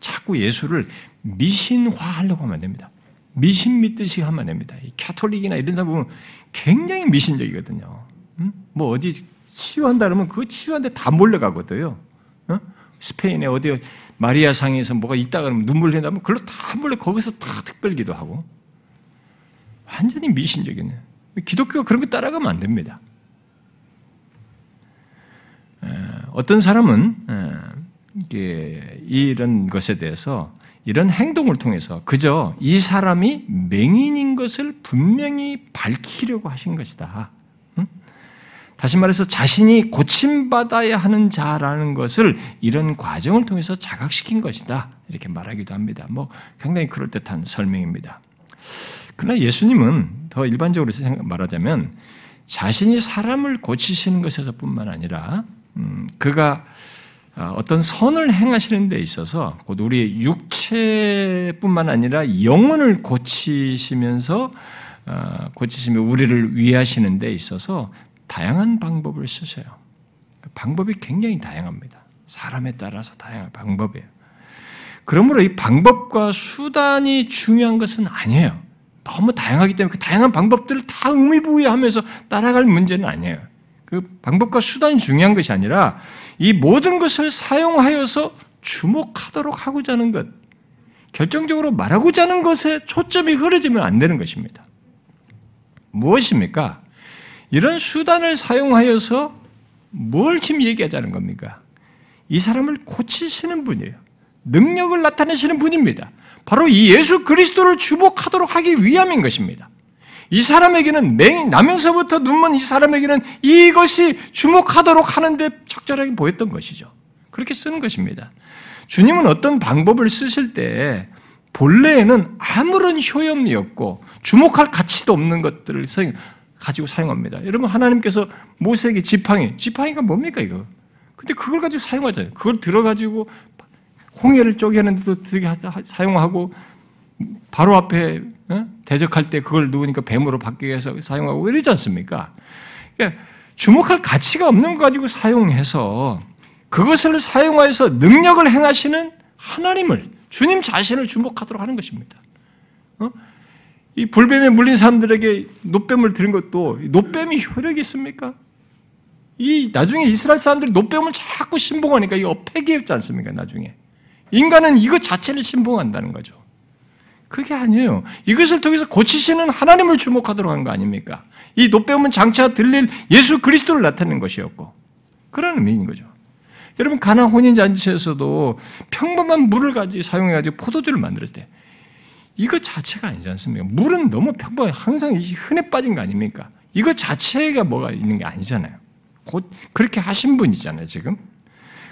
[SPEAKER 1] 자꾸 예수를 미신화하려고 하면 됩니다. 미신 믿듯이 하면 됩니다. 이 캐톨릭이나 이런 사람 보면 굉장히 미신적이거든요. 음? 뭐 어디 치유한다 그러면 그 치유한데 다 몰려가거든요. 어? 스페인에 어디 마리아 상에서 뭐가 있다 그러면 눈물 흘린다면 그걸로 다 몰려 거기서 다 특별기도 하고 완전히 미신적이네. 기독교가 그런 거 따라가면 안 됩니다. 어떤 사람은 이런 것에 대해서 이런 행동을 통해서 그저 이 사람이 맹인인 것을 분명히 밝히려고 하신 것이다. 다시 말해서 자신이 고침받아야 하는 자라는 것을 이런 과정을 통해서 자각시킨 것이다. 이렇게 말하기도 합니다. 뭐 굉장히 그럴듯한 설명입니다. 그러나 예수님은 더 일반적으로 말하자면 자신이 사람을 고치시는 것에서뿐만 아니라 음, 그가 어, 어떤 선을 행하시는 데 있어서 곧 우리의 육체뿐만 아니라 영혼을 고치시면서 어, 고치시며 우리를 위하시는 데 있어서 다양한 방법을 쓰세요. 방법이 굉장히 다양합니다. 사람에 따라서 다양한 방법이에요. 그러므로 이 방법과 수단이 중요한 것은 아니에요. 너무 다양하기 때문에 그 다양한 방법들을 다 의미부여하면서 따라갈 문제는 아니에요. 그 방법과 수단이 중요한 것이 아니라 이 모든 것을 사용하여서 주목하도록 하고자 하는 것, 결정적으로 말하고자 하는 것에 초점이 흐려지면 안 되는 것입니다. 무엇입니까? 이런 수단을 사용하여서 뭘 지금 얘기하자는 겁니까? 이 사람을 고치시는 분이에요. 능력을 나타내시는 분입니다. 바로 이 예수 그리스도를 주목하도록 하기 위함인 것입니다. 이 사람에게는 맹, 나면서부터 눈먼 이 사람에게는 이것이 주목하도록 하는데 적절하게 보였던 것이죠. 그렇게 쓰는 것입니다. 주님은 어떤 방법을 쓰실 때 본래에는 아무런 효험이 없고 주목할 가치도 없는 것들을 가지고 사용합니다. 여러분 하나님께서 모세에게 지팡이, 지팡이가 뭡니까 이거? 근데 그걸 가지고 사용하잖아요. 그걸 들어가지고 홍해를 쪼개는데도 사용하고 바로 앞에 어? 대적할 때 그걸 누우니까 뱀으로 바뀌게 해서 사용하고 이러지 않습니까? 그러니까 주목할 가치가 없는 거 가지고 사용해서 그것을 사용하여서 능력을 행하시는 하나님을 주님 자신을 주목하도록 하는 것입니다. 어? 이 불뱀에 물린 사람들에게 노뱀을 들은 것도 노뱀이 효력이 있습니까? 이 나중에 이스라엘 사람들이 노뱀을 자꾸 신봉하니까 이거 폐기했지 않습니까? 나중에 인간은 이것 자체를 신봉한다는 거죠. 그게 아니에요. 이것을 통해서 고치시는 하나님을 주목하도록 한 거 아닙니까? 이 노빼움은 장차 들릴 예수 그리스도를 나타내는 것이었고 그런 의미인 거죠. 여러분 가나 혼인 잔치에서도 평범한 물을 가지고 사용해 가지고 포도주를 만들었을 때 이것 자체가 아니지 않습니까? 물은 너무 평범해 항상 흔해 빠진 거 아닙니까? 이것 자체가 뭐가 있는 게 아니잖아요. 곧 그렇게 하신 분이잖아요, 지금.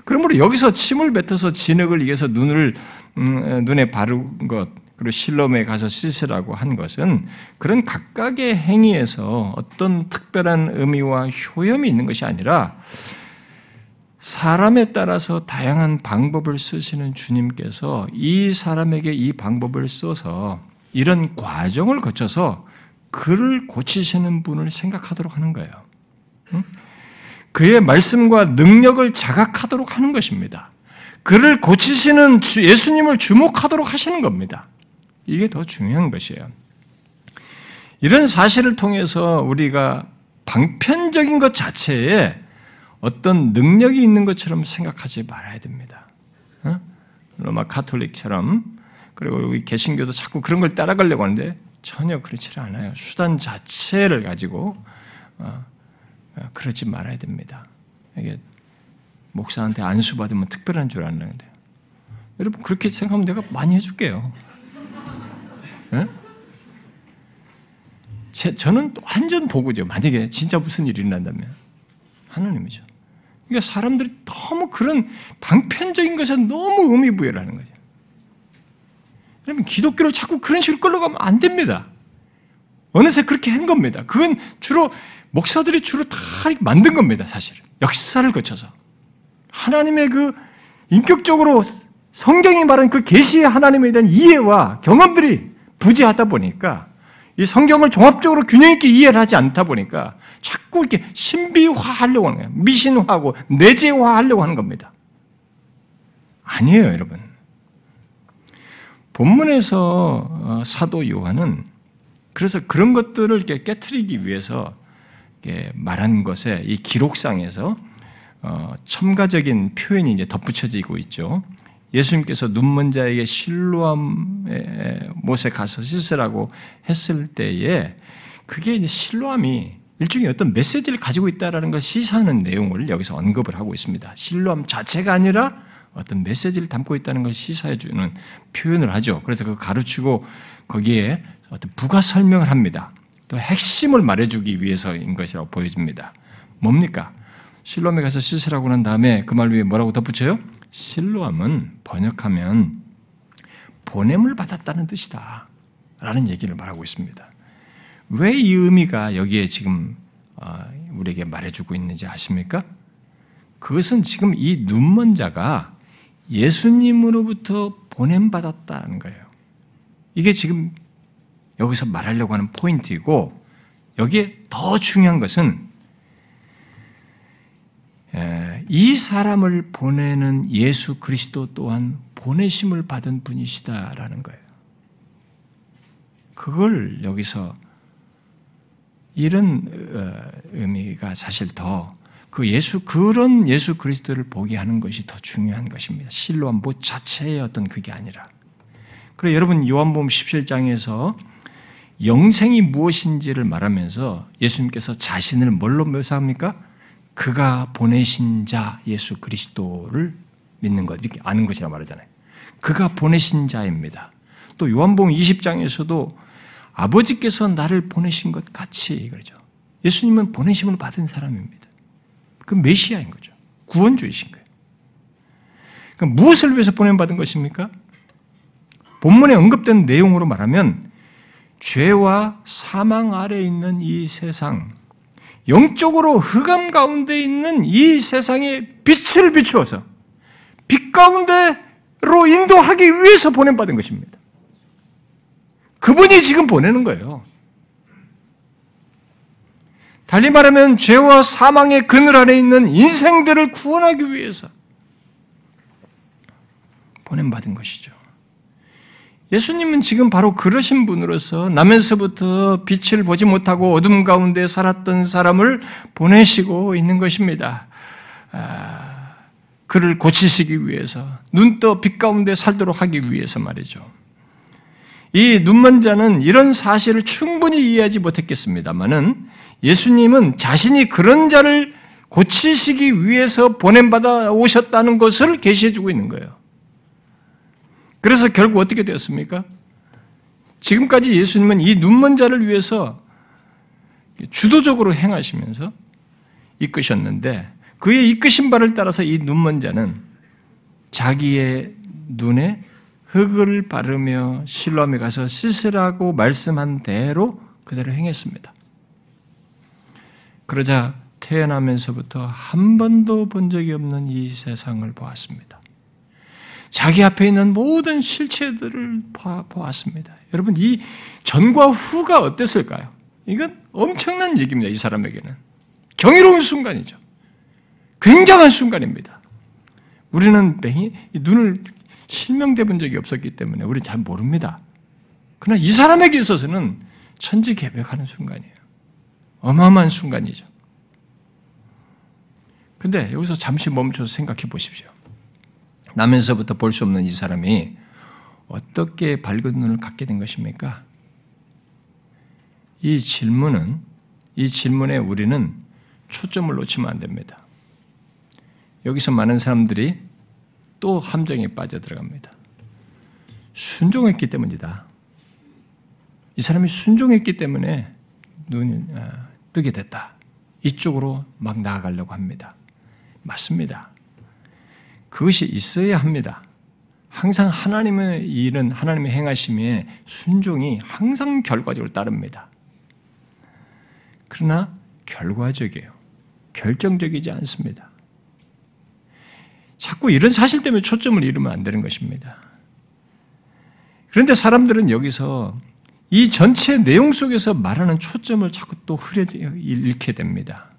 [SPEAKER 1] 그러므로 여기서 침을 뱉어서 진흙을 이겨서 눈을 음, 눈에 바른 것 그리고 실롬에 가서 씻으라고 한 것은 그런 각각의 행위에서 어떤 특별한 의미와 효염이 있는 것이 아니라 사람에 따라서 다양한 방법을 쓰시는 주님께서 이 사람에게 이 방법을 써서 이런 과정을 거쳐서 그를 고치시는 분을 생각하도록 하는 거예요. 그의 말씀과 능력을 자각하도록 하는 것입니다. 그를 고치시는 예수님을 주목하도록 하시는 겁니다. 이게 더 중요한 것이에요. 이런 사실을 통해서 우리가 방편적인 것 자체에 어떤 능력이 있는 것처럼 생각하지 말아야 됩니다. 어? 로마 카톨릭처럼 그리고 우리 개신교도 자꾸 그런 걸 따라가려고 하는데 전혀 그렇지 않아요. 수단 자체를 가지고 어, 어, 그러지 말아야 됩니다. 이게 목사한테 안수 받으면 특별한 줄 아는데 여러분 그렇게 생각하면 내가 많이 해줄게요. 네? 제, 저는 완전 도구죠. 만약에 진짜 무슨 일이 일어난다면 하나님이죠. 그러니까 사람들이 너무 그런 방편적인 것에 너무 의미 부여를 하는 거죠. 여러분 기독교를 자꾸 그런 식으로 끌어가면 안 됩니다. 어느새 그렇게 한 겁니다. 그건 주로 목사들이 주로 다 만든 겁니다, 사실은. 역사를 거쳐서. 하나님의 그 인격적으로 성경이 말하는 그 계시의 하나님에 대한 이해와 경험들이 부재하다 보니까 이 성경을 종합적으로 균형 있게 이해를 하지 않다 보니까 자꾸 이렇게 신비화하려고 하는 거예요. 미신화하고 내재화하려고 하는 겁니다. 아니에요, 여러분. 본문에서 어, 사도 요한은 그래서 그런 것들을 이렇게 깨뜨리기 위해서 말한 것에 이 기록상에서 어, 첨가적인 표현이 이제 덧붙여지고 있죠. 예수님께서 눈먼 자에게 실로암 못에 가서 씻으라고 했을 때에 그게 이제 실로암이 일종의 어떤 메시지를 가지고 있다라는 걸 시사하는 내용을 여기서 언급을 하고 있습니다. 실로암 자체가 아니라 어떤 메시지를 담고 있다는 걸 시사해 주는 표현을 하죠. 그래서 그 가르치고 거기에 어떤 부가 설명을 합니다. 또 핵심을 말해주기 위해서인 것이라고 보여집니다. 뭡니까? 실로암에 가서 씻으라고 한 다음에 그 말 위에 뭐라고 덧붙여요? 실로암은 번역하면 보냄을 받았다는 뜻이다. 라는 얘기를 말하고 있습니다. 왜 이 의미가 여기에 지금 어, 우리에게 말해주고 있는지 아십니까? 그것은 지금 이 눈먼 자가 예수님으로부터 보냄받았다는 거예요. 이게 지금 여기서 말하려고 하는 포인트이고, 여기에 더 중요한 것은 이 사람을 보내는 예수 그리스도 또한 보내심을 받은 분이시다라는 거예요. 그걸 여기서 이런 어, 의미가 사실 더 그 예수 그런 예수 그리스도를 보게 하는 것이 더 중요한 것입니다. 실로한 뭐 자체의 어떤 그게 아니라. 그래 여러분 요한복음 17장에서 영생이 무엇인지를 말하면서 예수님께서 자신을 뭘로 묘사합니까? 그가 보내신 자 예수 그리스도를 믿는 것 이렇게 아는 것이라 말하잖아요. 그가 보내신 자입니다. 또 요한복음 20장에서도 아버지께서 나를 보내신 것 같이 그러죠. 예수님은 보내심을 받은 사람입니다. 그 메시아인 거죠. 구원주이신 거예요. 그럼 무엇을 위해서 보냄받은 것입니까? 본문에 언급된 내용으로 말하면 죄와 사망 아래 있는 이 세상, 영적으로 흑암 가운데 있는 이 세상에 빛을 비추어서 빛 가운데로 인도하기 위해서 보냄받은 것입니다. 그분이 지금 보내는 거예요. 달리 말하면 죄와 사망의 그늘 아래 있는 인생들을 구원하기 위해서 보냄받은 것이죠. 예수님은 지금 바로 그러신 분으로서 나면서부터 빛을 보지 못하고 어둠 가운데 살았던 사람을 보내시고 있는 것입니다. 아, 그를 고치시기 위해서 눈떠 빛 가운데 살도록 하기 위해서 말이죠. 이 눈먼 자는 이런 사실을 충분히 이해하지 못했겠습니다만은 예수님은 자신이 그런 자를 고치시기 위해서 보냄받아 오셨다는 것을 계시해 주고 있는 거예요. 그래서 결국 어떻게 되었습니까? 지금까지 예수님은 이 눈먼 자를 위해서 주도적으로 행하시면서 이끄셨는데 그의 이끄신 바를 따라서 이 눈먼 자는 자기의 눈에 흙을 바르며 실로암에 가서 씻으라고 말씀한 대로 그대로 행했습니다. 그러자 태어나면서부터 한 번도 본 적이 없는 이 세상을 보았습니다. 자기 앞에 있는 모든 실체들을 보았습니다. 여러분, 이 전과 후가 어땠을까요? 이건 엄청난 얘기입니다. 이 사람에게는. 경이로운 순간이죠. 굉장한 순간입니다. 우리는 눈을 실명돼 본 적이 없었기 때문에 우리 잘 모릅니다. 그러나 이 사람에게 있어서는 천지 개벽하는 순간이에요. 어마어마한 순간이죠. 근데 여기서 잠시 멈춰서 생각해 보십시오. 나면서부터 볼 수 없는 이 사람이 어떻게 밝은 눈을 갖게 된 것입니까? 이 질문은, 이 질문에 우리는 초점을 놓치면 안 됩니다. 여기서 많은 사람들이 또 함정에 빠져 들어갑니다. 순종했기 때문이다. 이 사람이 순종했기 때문에 눈이 아, 뜨게 됐다. 이쪽으로 막 나아가려고 합니다. 맞습니다. 그것이 있어야 합니다.
[SPEAKER 2] 항상 하나님의 일은 하나님의 행하심에 순종이 항상 결과적으로 따릅니다. 그러나 결과적이에요. 결정적이지 않습니다. 자꾸 이런 사실 때문에 초점을 잃으면 안 되는 것입니다. 그런데 사람들은 여기서 이 전체 내용 속에서 말하는 초점을 자꾸 또 흐려 잃게 됩니다.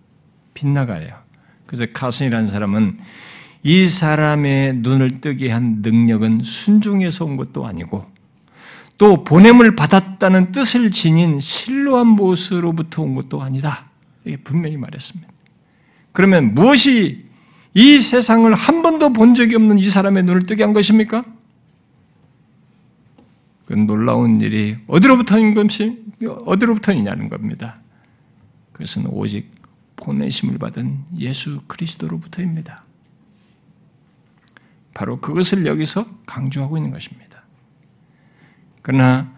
[SPEAKER 2] 빗나가요. 그래서 카슨이라는 사람은 이 사람의 눈을 뜨게 한 능력은 순종에서 온 것도 아니고 또 보냄을 받았다는 뜻을 지닌 신로한 모습으로부터 온 것도 아니다. 이게 분명히 말했습니다. 그러면 무엇이 이 세상을 한 번도 본 적이 없는 이 사람의 눈을 뜨게 한 것입니까? 그 놀라운 일이 어디로부터인 것이 어디로부터이냐는 겁니다. 그것은 오직 보내심을 받은 예수 그리스도로부터입니다. 바로 그것을 여기서 강조하고 있는 것입니다. 그러나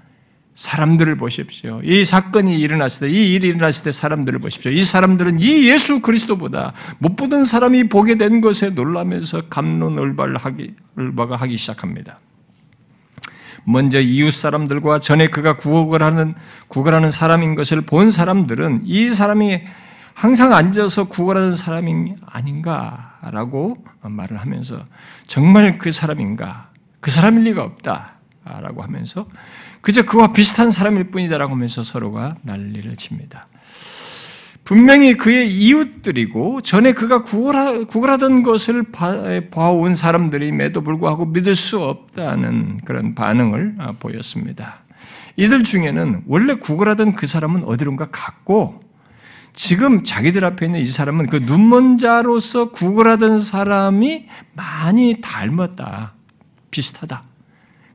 [SPEAKER 2] 사람들을 보십시오. 이 사건이 일어났을 때, 이 일이 일어났을 때 사람들을 보십시오. 이 사람들은 이 예수 그리스도보다 못 보던 사람이 보게 된 것에 놀라면서 감론을발하기, 을바가 하기 시작합니다. 먼저 이웃 사람들과 전에 그가 구걸을 하는, 구걸하는 사람인 것을 본 사람들은 이 사람이 항상 앉아서 구걸하는 사람이 아닌가라고 말을 하면서 정말 그 사람인가? 그 사람일 리가 없다라고 하면서 그저 그와 비슷한 사람일 뿐이다라고 하면서 서로가 난리를 칩니다. 분명히 그의 이웃들이고 전에 그가 구걸하, 구걸하던 것을 봐온 사람들임에도 불구하고 믿을 수 없다는 그런 반응을 아, 보였습니다. 이들 중에는 원래 구걸하던 그 사람은 어디론가 갔고 지금 자기들 앞에 있는 이 사람은 그 눈먼 자로서 구걸하던 사람이 많이 닮았다. 비슷하다.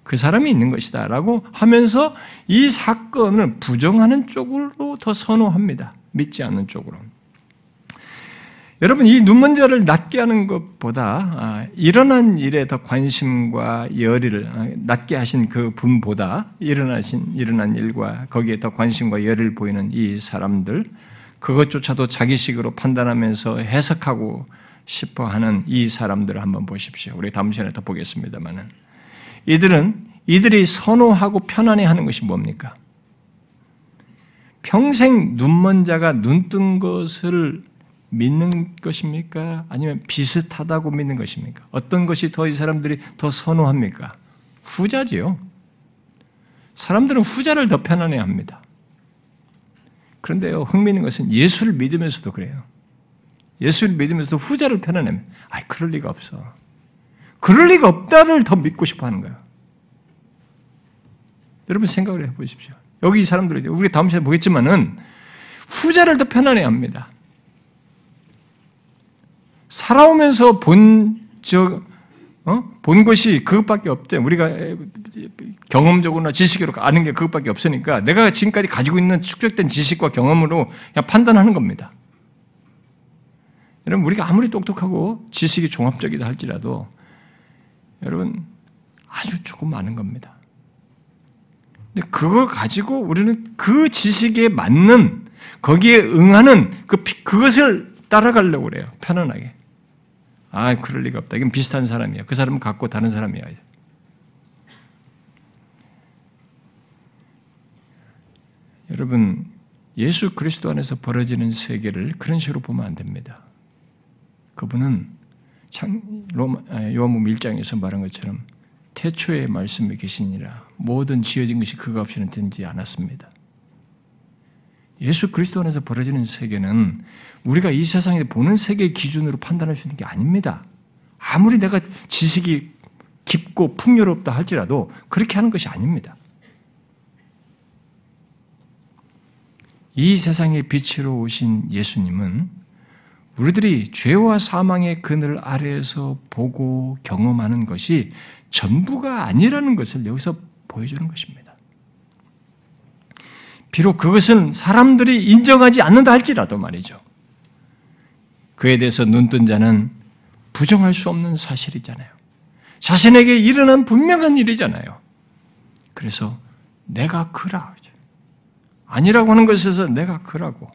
[SPEAKER 2] 그 사람이 있는 것이다. 라고 하면서 이 사건을 부정하는 쪽으로 더 선호합니다. 믿지 않는 쪽으로. 여러분, 이 눈먼 자를 낫게 하는 것보다 아, 일어난 일에 더 관심과 열의를, 아, 낫게 하신 그 분보다 일어나신, 일어난 일과 거기에 더 관심과 열의를 보이는 이 사람들, 그것조차도 자기식으로 판단하면서 해석하고 싶어 하는 이 사람들을 한번 보십시오. 우리 다음 시간에 더 보겠습니다만은. 이들은 이들이 선호하고 편안해 하는 것이 뭡니까? 평생 눈먼 자가 눈 뜬 것을 믿는 것입니까? 아니면 비슷하다고 믿는 것입니까? 어떤 것이 더 이 사람들이 더 선호합니까? 후자지요. 사람들은 후자를 더 편안해 합니다. 그런데요, 흥미있는 것은 예수를 믿으면서도 그래요. 예수를 믿으면서도 후자를 편안해. 아, 그럴 리가 없어. 그럴 리가 없다를 더 믿고 싶어 하는 거예요. 여러분 생각을 해 보십시오. 여기 이 사람들이 우리 다음 시간에 보겠지만은 후자를 더 편안해 합니다. 살아오면서 본, 저, 어? 본 것이 그것밖에 없대. 우리가 경험적으로나 지식으로 아는 게 그것밖에 없으니까 내가 지금까지 가지고 있는 축적된 지식과 경험으로 그냥 판단하는 겁니다. 여러분, 우리가 아무리 똑똑하고 지식이 종합적이다 할지라도 여러분, 아주 조금 많은 겁니다. 근데 그걸 가지고 우리는 그 지식에 맞는 거기에 응하는 그 그것을 따라가려고 그래요. 편안하게. 아, 그럴 리가 없다. 이건 비슷한 사람이야. 그 사람은 갖고 다른 사람이야. 여러분, 예수 그리스도 안에서 벌어지는 세계를 그런 식으로 보면 안 됩니다. 그분은 요한복음 1장에서 말한 것처럼 태초에 말씀이 계시니라 모든 지어진 것이 그가 없이는 되지 않았습니다. 예수 그리스도 안에서 벌어지는 세계는 우리가 이 세상에 보는 세계 기준으로 판단할 수 있는 게 아닙니다. 아무리 내가 지식이 깊고 풍요롭다 할지라도 그렇게 하는 것이 아닙니다. 이 세상의 빛으로 오신 예수님은 우리들이 죄와 사망의 그늘 아래에서 보고 경험하는 것이 전부가 아니라는 것을 여기서 보여주는 것입니다. 비록 그것은 사람들이 인정하지 않는다 할지라도 말이죠. 그에 대해서 눈뜬 자는 부정할 수 없는 사실이잖아요. 자신에게 일어난 분명한 일이잖아요. 그래서 내가 그라. 아니라고 하는 것에서 내가 그라고.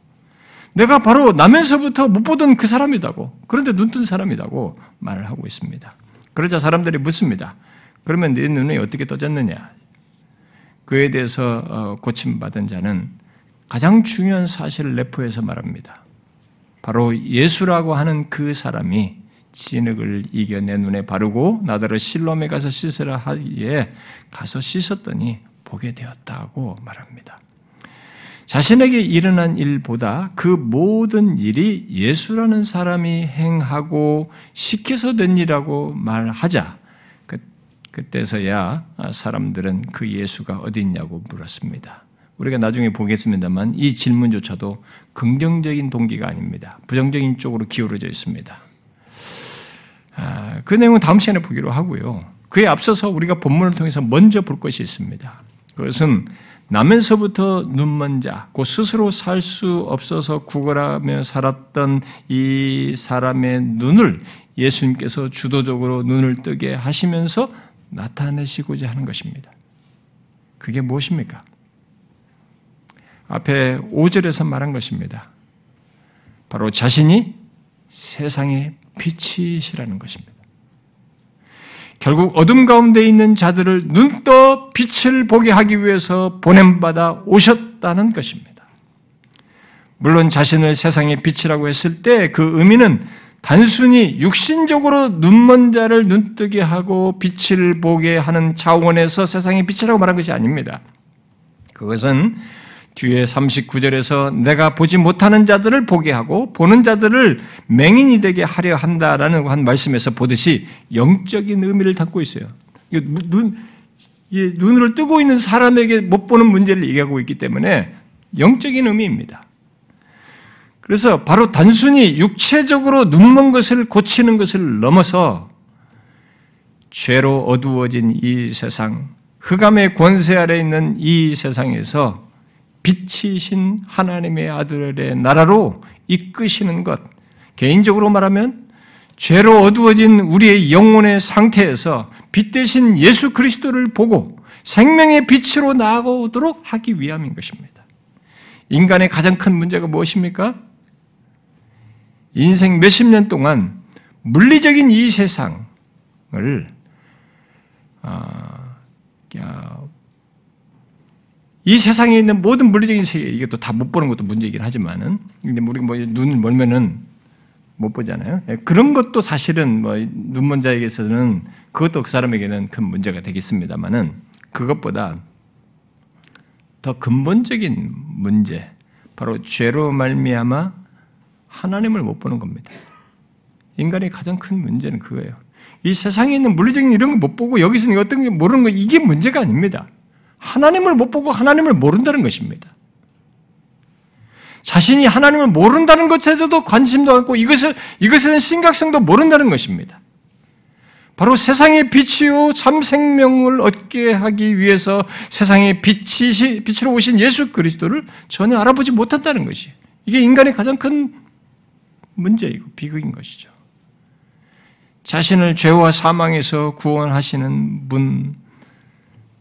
[SPEAKER 2] 내가 바로 나면서부터 못 보던 그 사람이다고. 그런데 눈뜬 사람이라고 말을 하고 있습니다. 그러자 사람들이 묻습니다. 그러면 내 눈에 어떻게 떠졌느냐? 그에 대해서 어, 고침받은 자는 가장 중요한 사실을 내포해서 말합니다. 바로 예수라고 하는 그 사람이 진흙을 이겨 내 눈에 바르고 나더러 실롬에 가서 씻으라 하기에 가서 씻었더니 보게 되었다고 말합니다. 자신에게 일어난 일보다 그 모든 일이 예수라는 사람이 행하고 시켜서 된 일이라고 말하자 그, 그때서야 사람들은 그 예수가 어디 있냐고 물었습니다. 우리가 나중에 보겠습니다만 이 질문조차도 긍정적인 동기가 아닙니다. 부정적인 쪽으로 기울어져 있습니다. 아, 그 내용은 다음 시간에 보기로 하고요. 그에 앞서서 우리가 본문을 통해서 먼저 볼 것이 있습니다. 그것은 나면서부터 눈먼 자, 그 스스로 살 수 없어서 구걸하며 살았던 이 사람의 눈을 예수님께서 주도적으로 눈을 뜨게 하시면서 나타내시고자 하는 것입니다. 그게 무엇입니까? 앞에 5절에서 말한 것입니다. 바로 자신이 세상의 빛이시라는 것입니다. 결국 어둠 가운데 있는 자들을 눈떠 빛을 보게 하기 위해서 보냄받아 오셨다는 것입니다. 물론 자신을 세상의 빛이라고 했을 때 그 의미는 단순히 육신적으로 눈먼 자를 눈뜨게 하고 빛을 보게 하는 차원에서 세상의 빛이라고 말한 것이 아닙니다. 그것은 뒤에 39절에서 내가 보지 못하는 자들을 보게 하고 보는 자들을 맹인이 되게 하려 한다라는 한 말씀에서 보듯이 영적인 의미를 담고 있어요. 눈, 눈을 뜨고 있는 사람에게 못 보는 문제를 얘기하고 있기 때문에 영적인 의미입니다. 그래서 바로 단순히 육체적으로 눈먼 것을 고치는 것을 넘어서 죄로 어두워진 이 세상, 흑암의 권세 아래 있는 이 세상에서 빛이신 하나님의 아들의 나라로 이끄시는 것. 개인적으로 말하면 죄로 어두워진 우리의 영혼의 상태에서 빛 대신 예수 그리스도를 보고 생명의 빛으로 나아오도록 하기 위함인 것입니다. 인간의 가장 큰 문제가 무엇입니까? 인생 몇십 년 동안 물리적인 이 세상을 아, 이 세상에 있는 모든 물리적인 세계, 이것도 다 못 보는 것도 문제이긴 하지만은, 근데 우리가 뭐 눈을 멀면은 못 보잖아요. 예, 그런 것도 사실은 뭐 눈먼 자에게서는 그것도 그 사람에게는 큰 문제가 되겠습니다만은 그것보다 더 근본적인 문제, 바로 죄로 말미암아 하나님을 못 보는 겁니다. 인간의 가장 큰 문제는 그거예요. 이 세상에 있는 물리적인 이런 거 못 보고 여기서는 어떤 게 모르는 거 이게 문제가 아닙니다. 하나님을 못 보고 하나님을 모른다는 것입니다. 자신이 하나님을 모른다는 것에서도 관심도 않고 이것을, 대한 심각성도 모른다는 것입니다. 바로 세상의 빛이요 참 생명을 얻게 하기 위해서 세상의 빛이 빛으로 오신 예수 그리스도를 전혀 알아보지 못한다는 것이 이게 인간의 가장 큰 문제이고 비극인 것이죠. 자신을 죄와 사망에서 구원하시는 분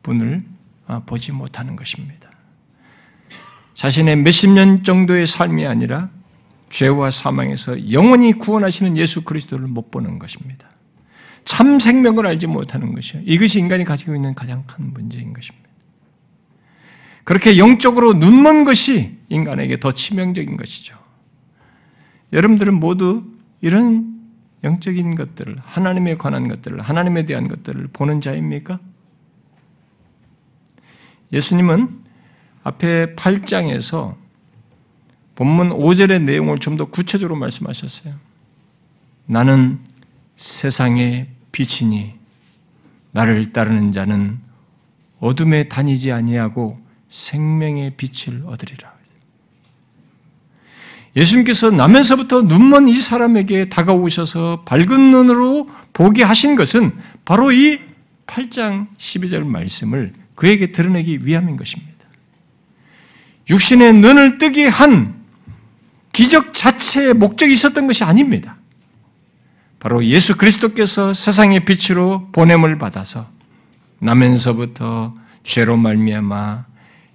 [SPEAKER 2] 분을 어, 보지 못하는 것입니다. 자신의 몇십 년 정도의 삶이 아니라 죄와 사망에서 영원히 구원하시는 예수 그리스도를 못 보는 것입니다. 참 생명을 알지 못하는 것이요. 이것이 인간이 가지고 있는 가장 큰 문제인 것입니다. 그렇게 영적으로 눈먼 것이 인간에게 더 치명적인 것이죠. 여러분들은 모두 이런 영적인 것들을, 하나님에 관한 것들을, 하나님에 대한 것들을 보는 자입니까? 예수님은 앞에 8장에서 본문 5절의 내용을 좀 더 구체적으로 말씀하셨어요. 나는 세상의 빛이니 나를 따르는 자는 어둠에 다니지 아니하고 생명의 빛을 얻으리라. 예수님께서 나면서부터 눈먼 이 사람에게 다가오셔서 밝은 눈으로 보게 하신 것은 바로 이 8장 12절 말씀을 그에게 드러내기 위함인 것입니다. 육신의 눈을 뜨게 한 기적 자체의 목적이 있었던 것이 아닙니다. 바로 예수 그리스도께서 세상의 빛으로 보냄을 받아서 나면서부터 죄로 말미암아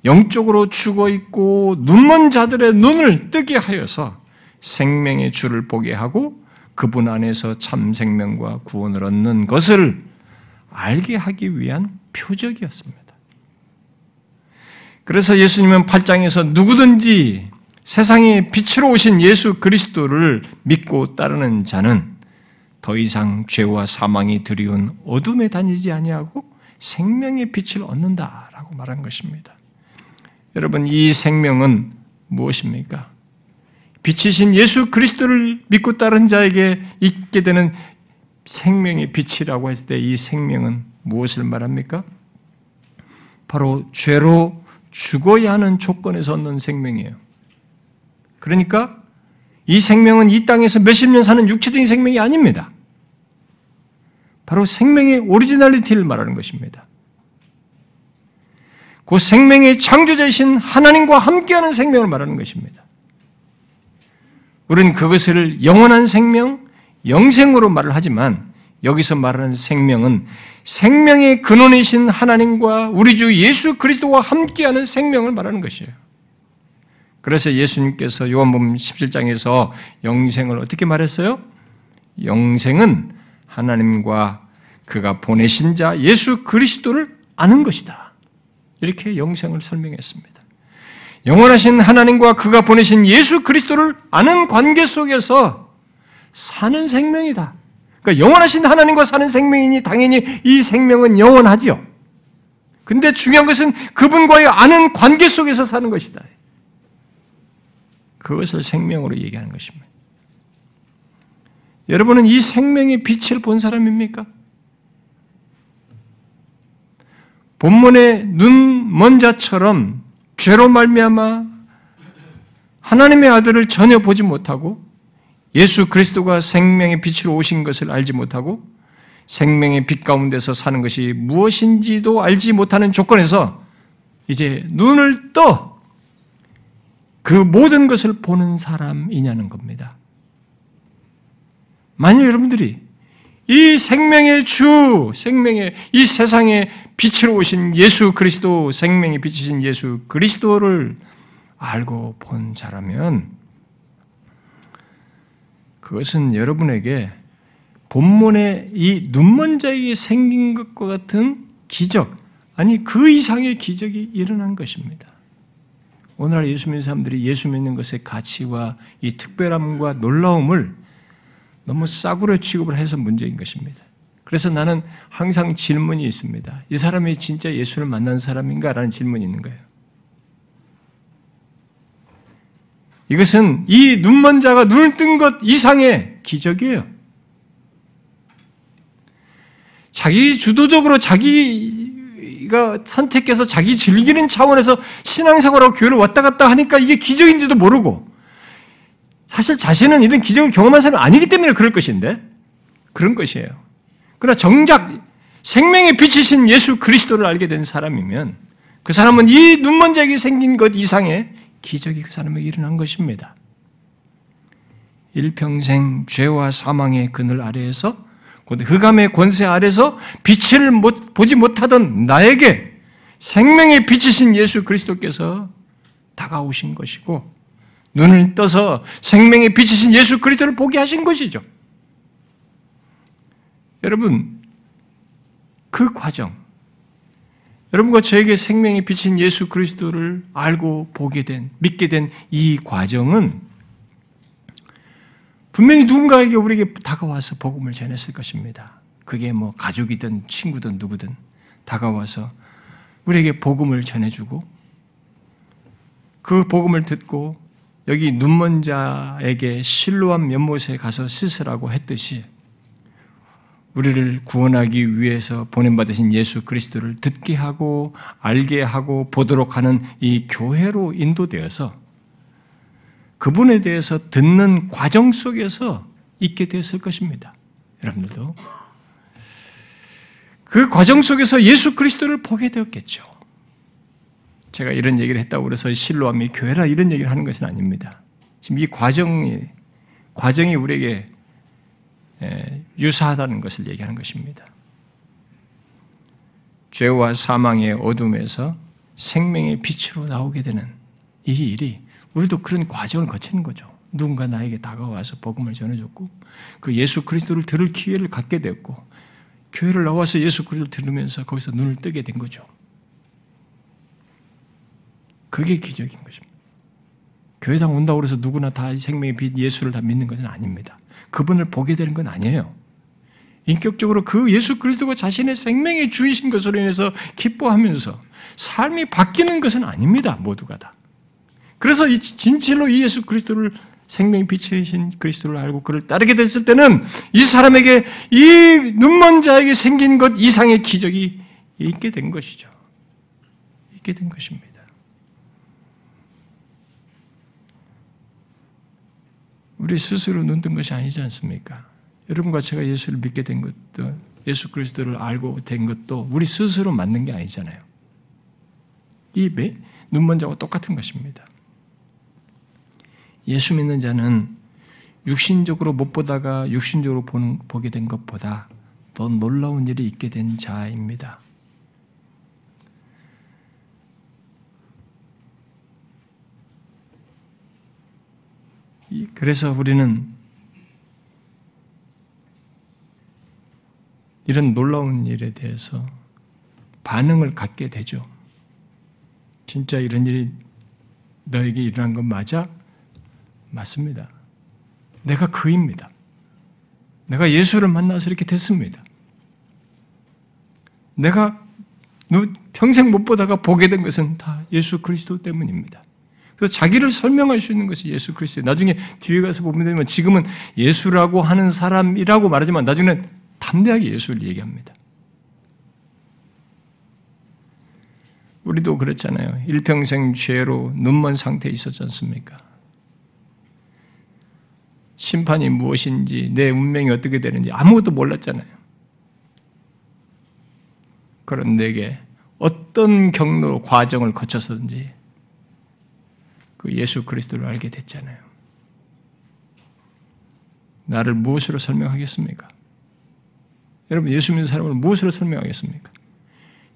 [SPEAKER 2] 영적으로 죽어 있고 눈먼 자들의 눈을 뜨게 하여서 생명의 주를 보게 하고 그분 안에서 참 생명과 구원을 얻는 것을 알게 하기 위한 표적이었습니다. 그래서 예수님은 8장에서 누구든지 세상에 빛으로 오신 예수 그리스도를 믿고 따르는 자는 더 이상 죄와 사망이 두려운 어둠에 다니지 아니하고 생명의 빛을 얻는다라고 말한 것입니다. 여러분 이 생명은 무엇입니까? 빛이신 예수 그리스도를 믿고 따른 자에게 있게 되는 생명의 빛이라고 했을 때 이 생명은 무엇을 말합니까? 바로 죄로 죽어야 하는 조건에서 얻는 생명이에요. 그러니까 이 생명은 이 땅에서 몇십 년 사는 육체적인 생명이 아닙니다. 바로 생명의 originality를 말하는 것입니다. 그 생명의 창조자이신 하나님과 함께하는 생명을 말하는 것입니다. 우리는 그것을 영원한 생명, 영생으로 말을 하지만 여기서 말하는 생명은 생명의 근원이신 하나님과 우리 주 예수 그리스도와 함께하는 생명을 말하는 것이에요. 그래서 예수님께서 요한복음 17장에서 영생을 어떻게 말했어요? 영생은 하나님과 그가 보내신 자 예수 그리스도를 아는 것이다. 이렇게 영생을 설명했습니다. 영원하신 하나님과 그가 보내신 예수 그리스도를 아는 관계 속에서 사는 생명이다. 그러니까 영원하신 하나님과 사는 생명이니 당연히 이 생명은 영원하지요. 근데 중요한 것은 그분과의 아는 관계 속에서 사는 것이다. 그것을 생명으로 얘기하는 것입니다. 여러분은 이 생명의 빛을 본 사람입니까? 본문의 눈먼 자처럼 죄로 말미암아 하나님의 아들을 전혀 보지 못하고 예수 그리스도가 생명의 빛으로 오신 것을 알지 못하고 생명의 빛 가운데서 사는 것이 무엇인지도 알지 못하는 조건에서 이제 눈을 떠 그 모든 것을 보는 사람이냐는 겁니다. 만약 여러분들이 이 생명의 주, 생명의 이 세상에 빛으로 오신 예수 그리스도, 생명의 빛이신 예수 그리스도를 알고 본 자라면 그것은 여러분에게 본문의 이 눈먼 자에게 생긴 것과 같은 기적, 아니 그 이상의 기적이 일어난 것입니다. 오늘날 예수 믿는 사람들이 예수 믿는 것의 가치와 이 특별함과 놀라움을 너무 싸구려 취급을 해서 문제인 것입니다. 그래서 나는 항상 질문이 있습니다. 이 사람이 진짜 예수를 만난 사람인가? 라는 질문이 있는 거예요. 이것은 이 눈먼 자가 눈을 뜬 것 이상의 기적이에요. 자기 주도적으로 자기가 선택해서 자기 즐기는 차원에서 신앙생활하고 교회를 왔다 갔다 하니까 이게 기적인지도 모르고 사실 자신은 이런 기적을 경험한 사람이 아니기 때문에 그럴 것인데 그런 것이에요. 그러나 정작 생명의 빛이신 예수 그리스도를 알게 된 사람이면 그 사람은 이 눈먼 자에게 생긴 것 이상의 기적이 그 사람에게 일어난 것입니다. 일평생 죄와 사망의 그늘 아래에서 곧 흑암의 권세 아래서 빛을 못, 보지 못하던 나에게 생명의 빛이신 예수 그리스도께서 다가오신 것이고 눈을 떠서 생명의 빛이신 예수 그리스도를 보게 하신 것이죠. 여러분 그 과정 여러분과 저에게 생명이 비친 예수 그리스도를 알고 보게 된, 믿게 된 이 과정은 분명히 누군가에게 우리에게 다가와서 복음을 전했을 것입니다. 그게 뭐 가족이든 친구든 누구든 다가와서 우리에게 복음을 전해주고 그 복음을 듣고 여기 눈먼 자에게 실로한 면못에 가서 씻으라고 했듯이 우리를 구원하기 위해서 보냄받으신 예수 그리스도를 듣게 하고 알게 하고 보도록 하는 이 교회로 인도되어서 그분에 대해서 듣는 과정 속에서 있게 됐을 것입니다. 여러분들도 그 과정 속에서 예수 그리스도를 보게 되었겠죠. 제가 이런 얘기를 했다고 그래서 실로함이 교회라 이런 얘기를 하는 것은 아닙니다. 지금 이 과정이 과정이 우리에게 예, 유사하다는 것을 얘기하는 것입니다. 죄와 사망의 어둠에서 생명의 빛으로 나오게 되는 이 일이 우리도 그런 과정을 거치는 거죠. 누군가 나에게 다가와서 복음을 전해줬고 그 예수 그리스도를 들을 기회를 갖게 됐고 교회를 나와서 예수 그리스도를 들으면서 거기서 눈을 뜨게 된 거죠. 그게 기적인 것입니다. 교회당 온다고 해서 누구나 다 생명의 빛 예수를 다 믿는 것은 아닙니다. 그분을 보게 되는 건 아니에요. 인격적으로 그 예수 그리스도가 자신의 생명의 주이신 것으로 인해서 기뻐하면서 삶이 바뀌는 것은 아닙니다. 모두가 다. 그래서 진실로 이 예수 그리스도를 생명의 빛이신 그리스도를 알고 그를 따르게 됐을 때는 이 사람에게 이 눈먼 자에게 생긴 것 이상의 기적이 있게 된 것이죠. 있게 된 것입니다. 우리 스스로 눈뜬 것이 아니지 않습니까? 여러분과 제가 예수를 믿게 된 것도 예수 그리스도를 알고 된 것도 우리 스스로 만든 게 아니잖아요. 이 눈먼 자와 똑같은 것입니다. 예수 믿는 자는 육신적으로 못 보다가 육신적으로 보는, 보게 된 것보다 더 놀라운 일이 있게 된 자입니다. 그래서 우리는 이런 놀라운 일에 대해서 반응을 갖게 되죠. 진짜 이런 일이 너에게 일어난 건 맞아? 맞습니다. 내가 그입니다. 내가 예수를 만나서 이렇게 됐습니다. 내가 평생 못 보다가 보게 된 것은 다 예수 그리스도 때문입니다. 그래서 자기를 설명할 수 있는 것이 예수 그리스도. 나중에 뒤에 가서 보면 되면 지금은 예수라고 하는 사람이라고 말하지만 나중에는 담대하게 예수를 얘기합니다. 우리도 그랬잖아요. 일평생 죄로 눈먼 상태에 있었지 않습니까? 심판이 무엇인지, 내 운명이 어떻게 되는지 아무것도 몰랐잖아요. 그런 내게 어떤 경로, 과정을 거쳤었는지 그 예수 그리스도를 알게 됐잖아요. 나를 무엇으로 설명하겠습니까? 여러분 예수 믿는 사람을 무엇으로 설명하겠습니까?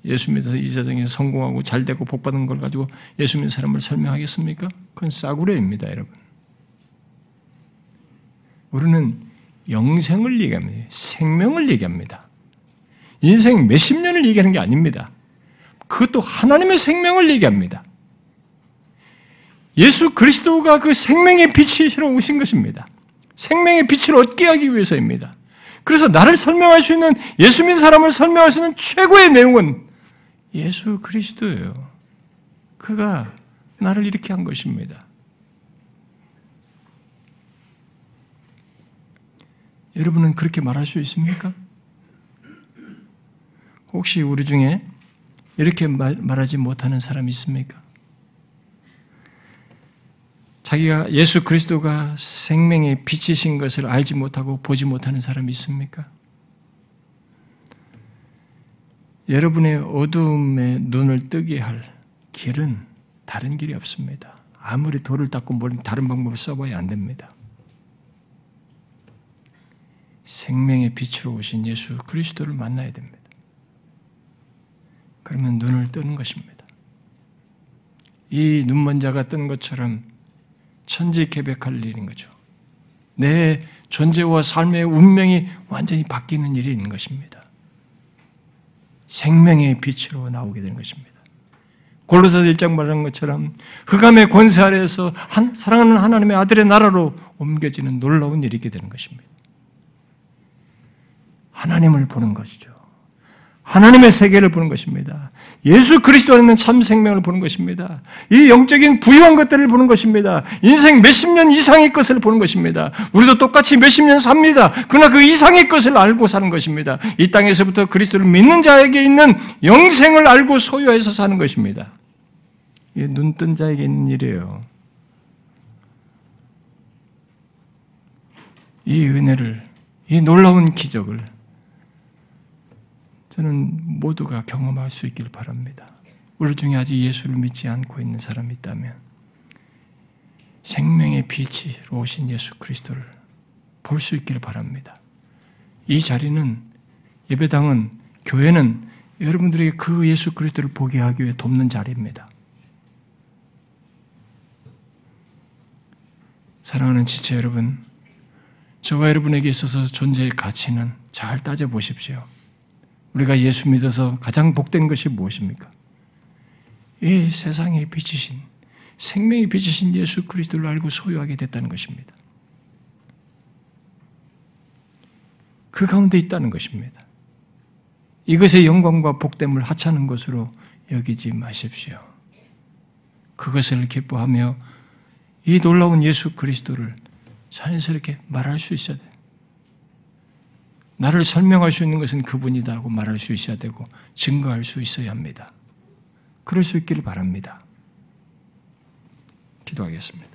[SPEAKER 2] 예수 믿어서 이 세상에서 성공하고 잘되고 복받은 걸 가지고 예수 믿는 사람을 설명하겠습니까? 그건 싸구려입니다, 여러분. 우리는 영생을 얘기합니다. 생명을 얘기합니다. 인생 몇십 년을 얘기하는 게 아닙니다. 그것도 하나님의 생명을 얘기합니다. 예수 그리스도가 그 생명의 빛이시러 오신 것입니다. 생명의 빛을 얻게 하기 위해서입니다. 그래서 나를 설명할 수 있는 예수 믿는 사람을 설명할 수 있는 최고의 내용은 예수 그리스도예요. 그가 나를 이렇게 한 것입니다. 여러분은 그렇게 말할 수 있습니까? 혹시 우리 중에 이렇게 말, 말하지 못하는 사람이 있습니까? 자기가 예수 그리스도가 생명의 빛이신 것을 알지 못하고 보지 못하는 사람이 있습니까? 여러분의 어두움에 눈을 뜨게 할 길은 다른 길이 없습니다. 아무리 돌을 닦고 뭘 다른 방법을 써봐야 안 됩니다. 생명의 빛으로 오신 예수 그리스도를 만나야 됩니다. 그러면 눈을 뜨는 것입니다. 이 눈먼 자가 뜬 것처럼 천지개벽할 일인 거죠. 내 존재와 삶의 운명이 완전히 바뀌는 일이 있는 것입니다. 생명의 빛으로 나오게 되는 것입니다. 골로새 1장 말하는 것처럼 흑암의 권세 아래에서 한, 사랑하는 하나님의 아들의 나라로 옮겨지는 놀라운 일이 있게 되는 것입니다. 하나님을 보는 것이죠. 하나님의 세계를 보는 것입니다. 예수 그리스도 안에 있는 참 생명을 보는 것입니다. 이 영적인 부유한 것들을 보는 것입니다. 인생 몇십 년 이상의 것을 보는 것입니다. 우리도 똑같이 몇십 년 삽니다. 그러나 그 이상의 것을 알고 사는 것입니다. 이 땅에서부터 그리스도를 믿는 자에게 있는 영생을 알고 소유해서 사는 것입니다. 이게 눈뜬 자에게 있는 일이에요. 이 은혜를, 이 놀라운 기적을 저는 모두가 경험할 수 있기를 바랍니다. 우리 중에 아직 예수를 믿지 않고 있는 사람이 있다면 생명의 빛으로 오신 예수 그리스도를 볼 수 있기를 바랍니다. 이 자리는 예배당은 교회는 여러분들에게 그 예수 그리스도를 보게 하기 위해 돕는 자리입니다. 사랑하는 지체 여러분, 저와 여러분에게 있어서 존재의 가치는 잘 따져 보십시오. 우리가 예수 믿어서 가장 복된 것이 무엇입니까? 이 세상의 빛이신 생명의 빛이신 예수 그리스도를 알고 소유하게 됐다는 것입니다. 그 가운데 있다는 것입니다. 이것의 영광과 복됨을 하찮은 것으로 여기지 마십시오. 그것을 기뻐하며 이 놀라운 예수 그리스도를 자연스럽게 말할 수 있어야 돼요. 나를 설명할 수 있는 것은 그분이다고 말할 수 있어야 되고 증거할 수 있어야 합니다. 그럴 수 있기를 바랍니다. 기도하겠습니다.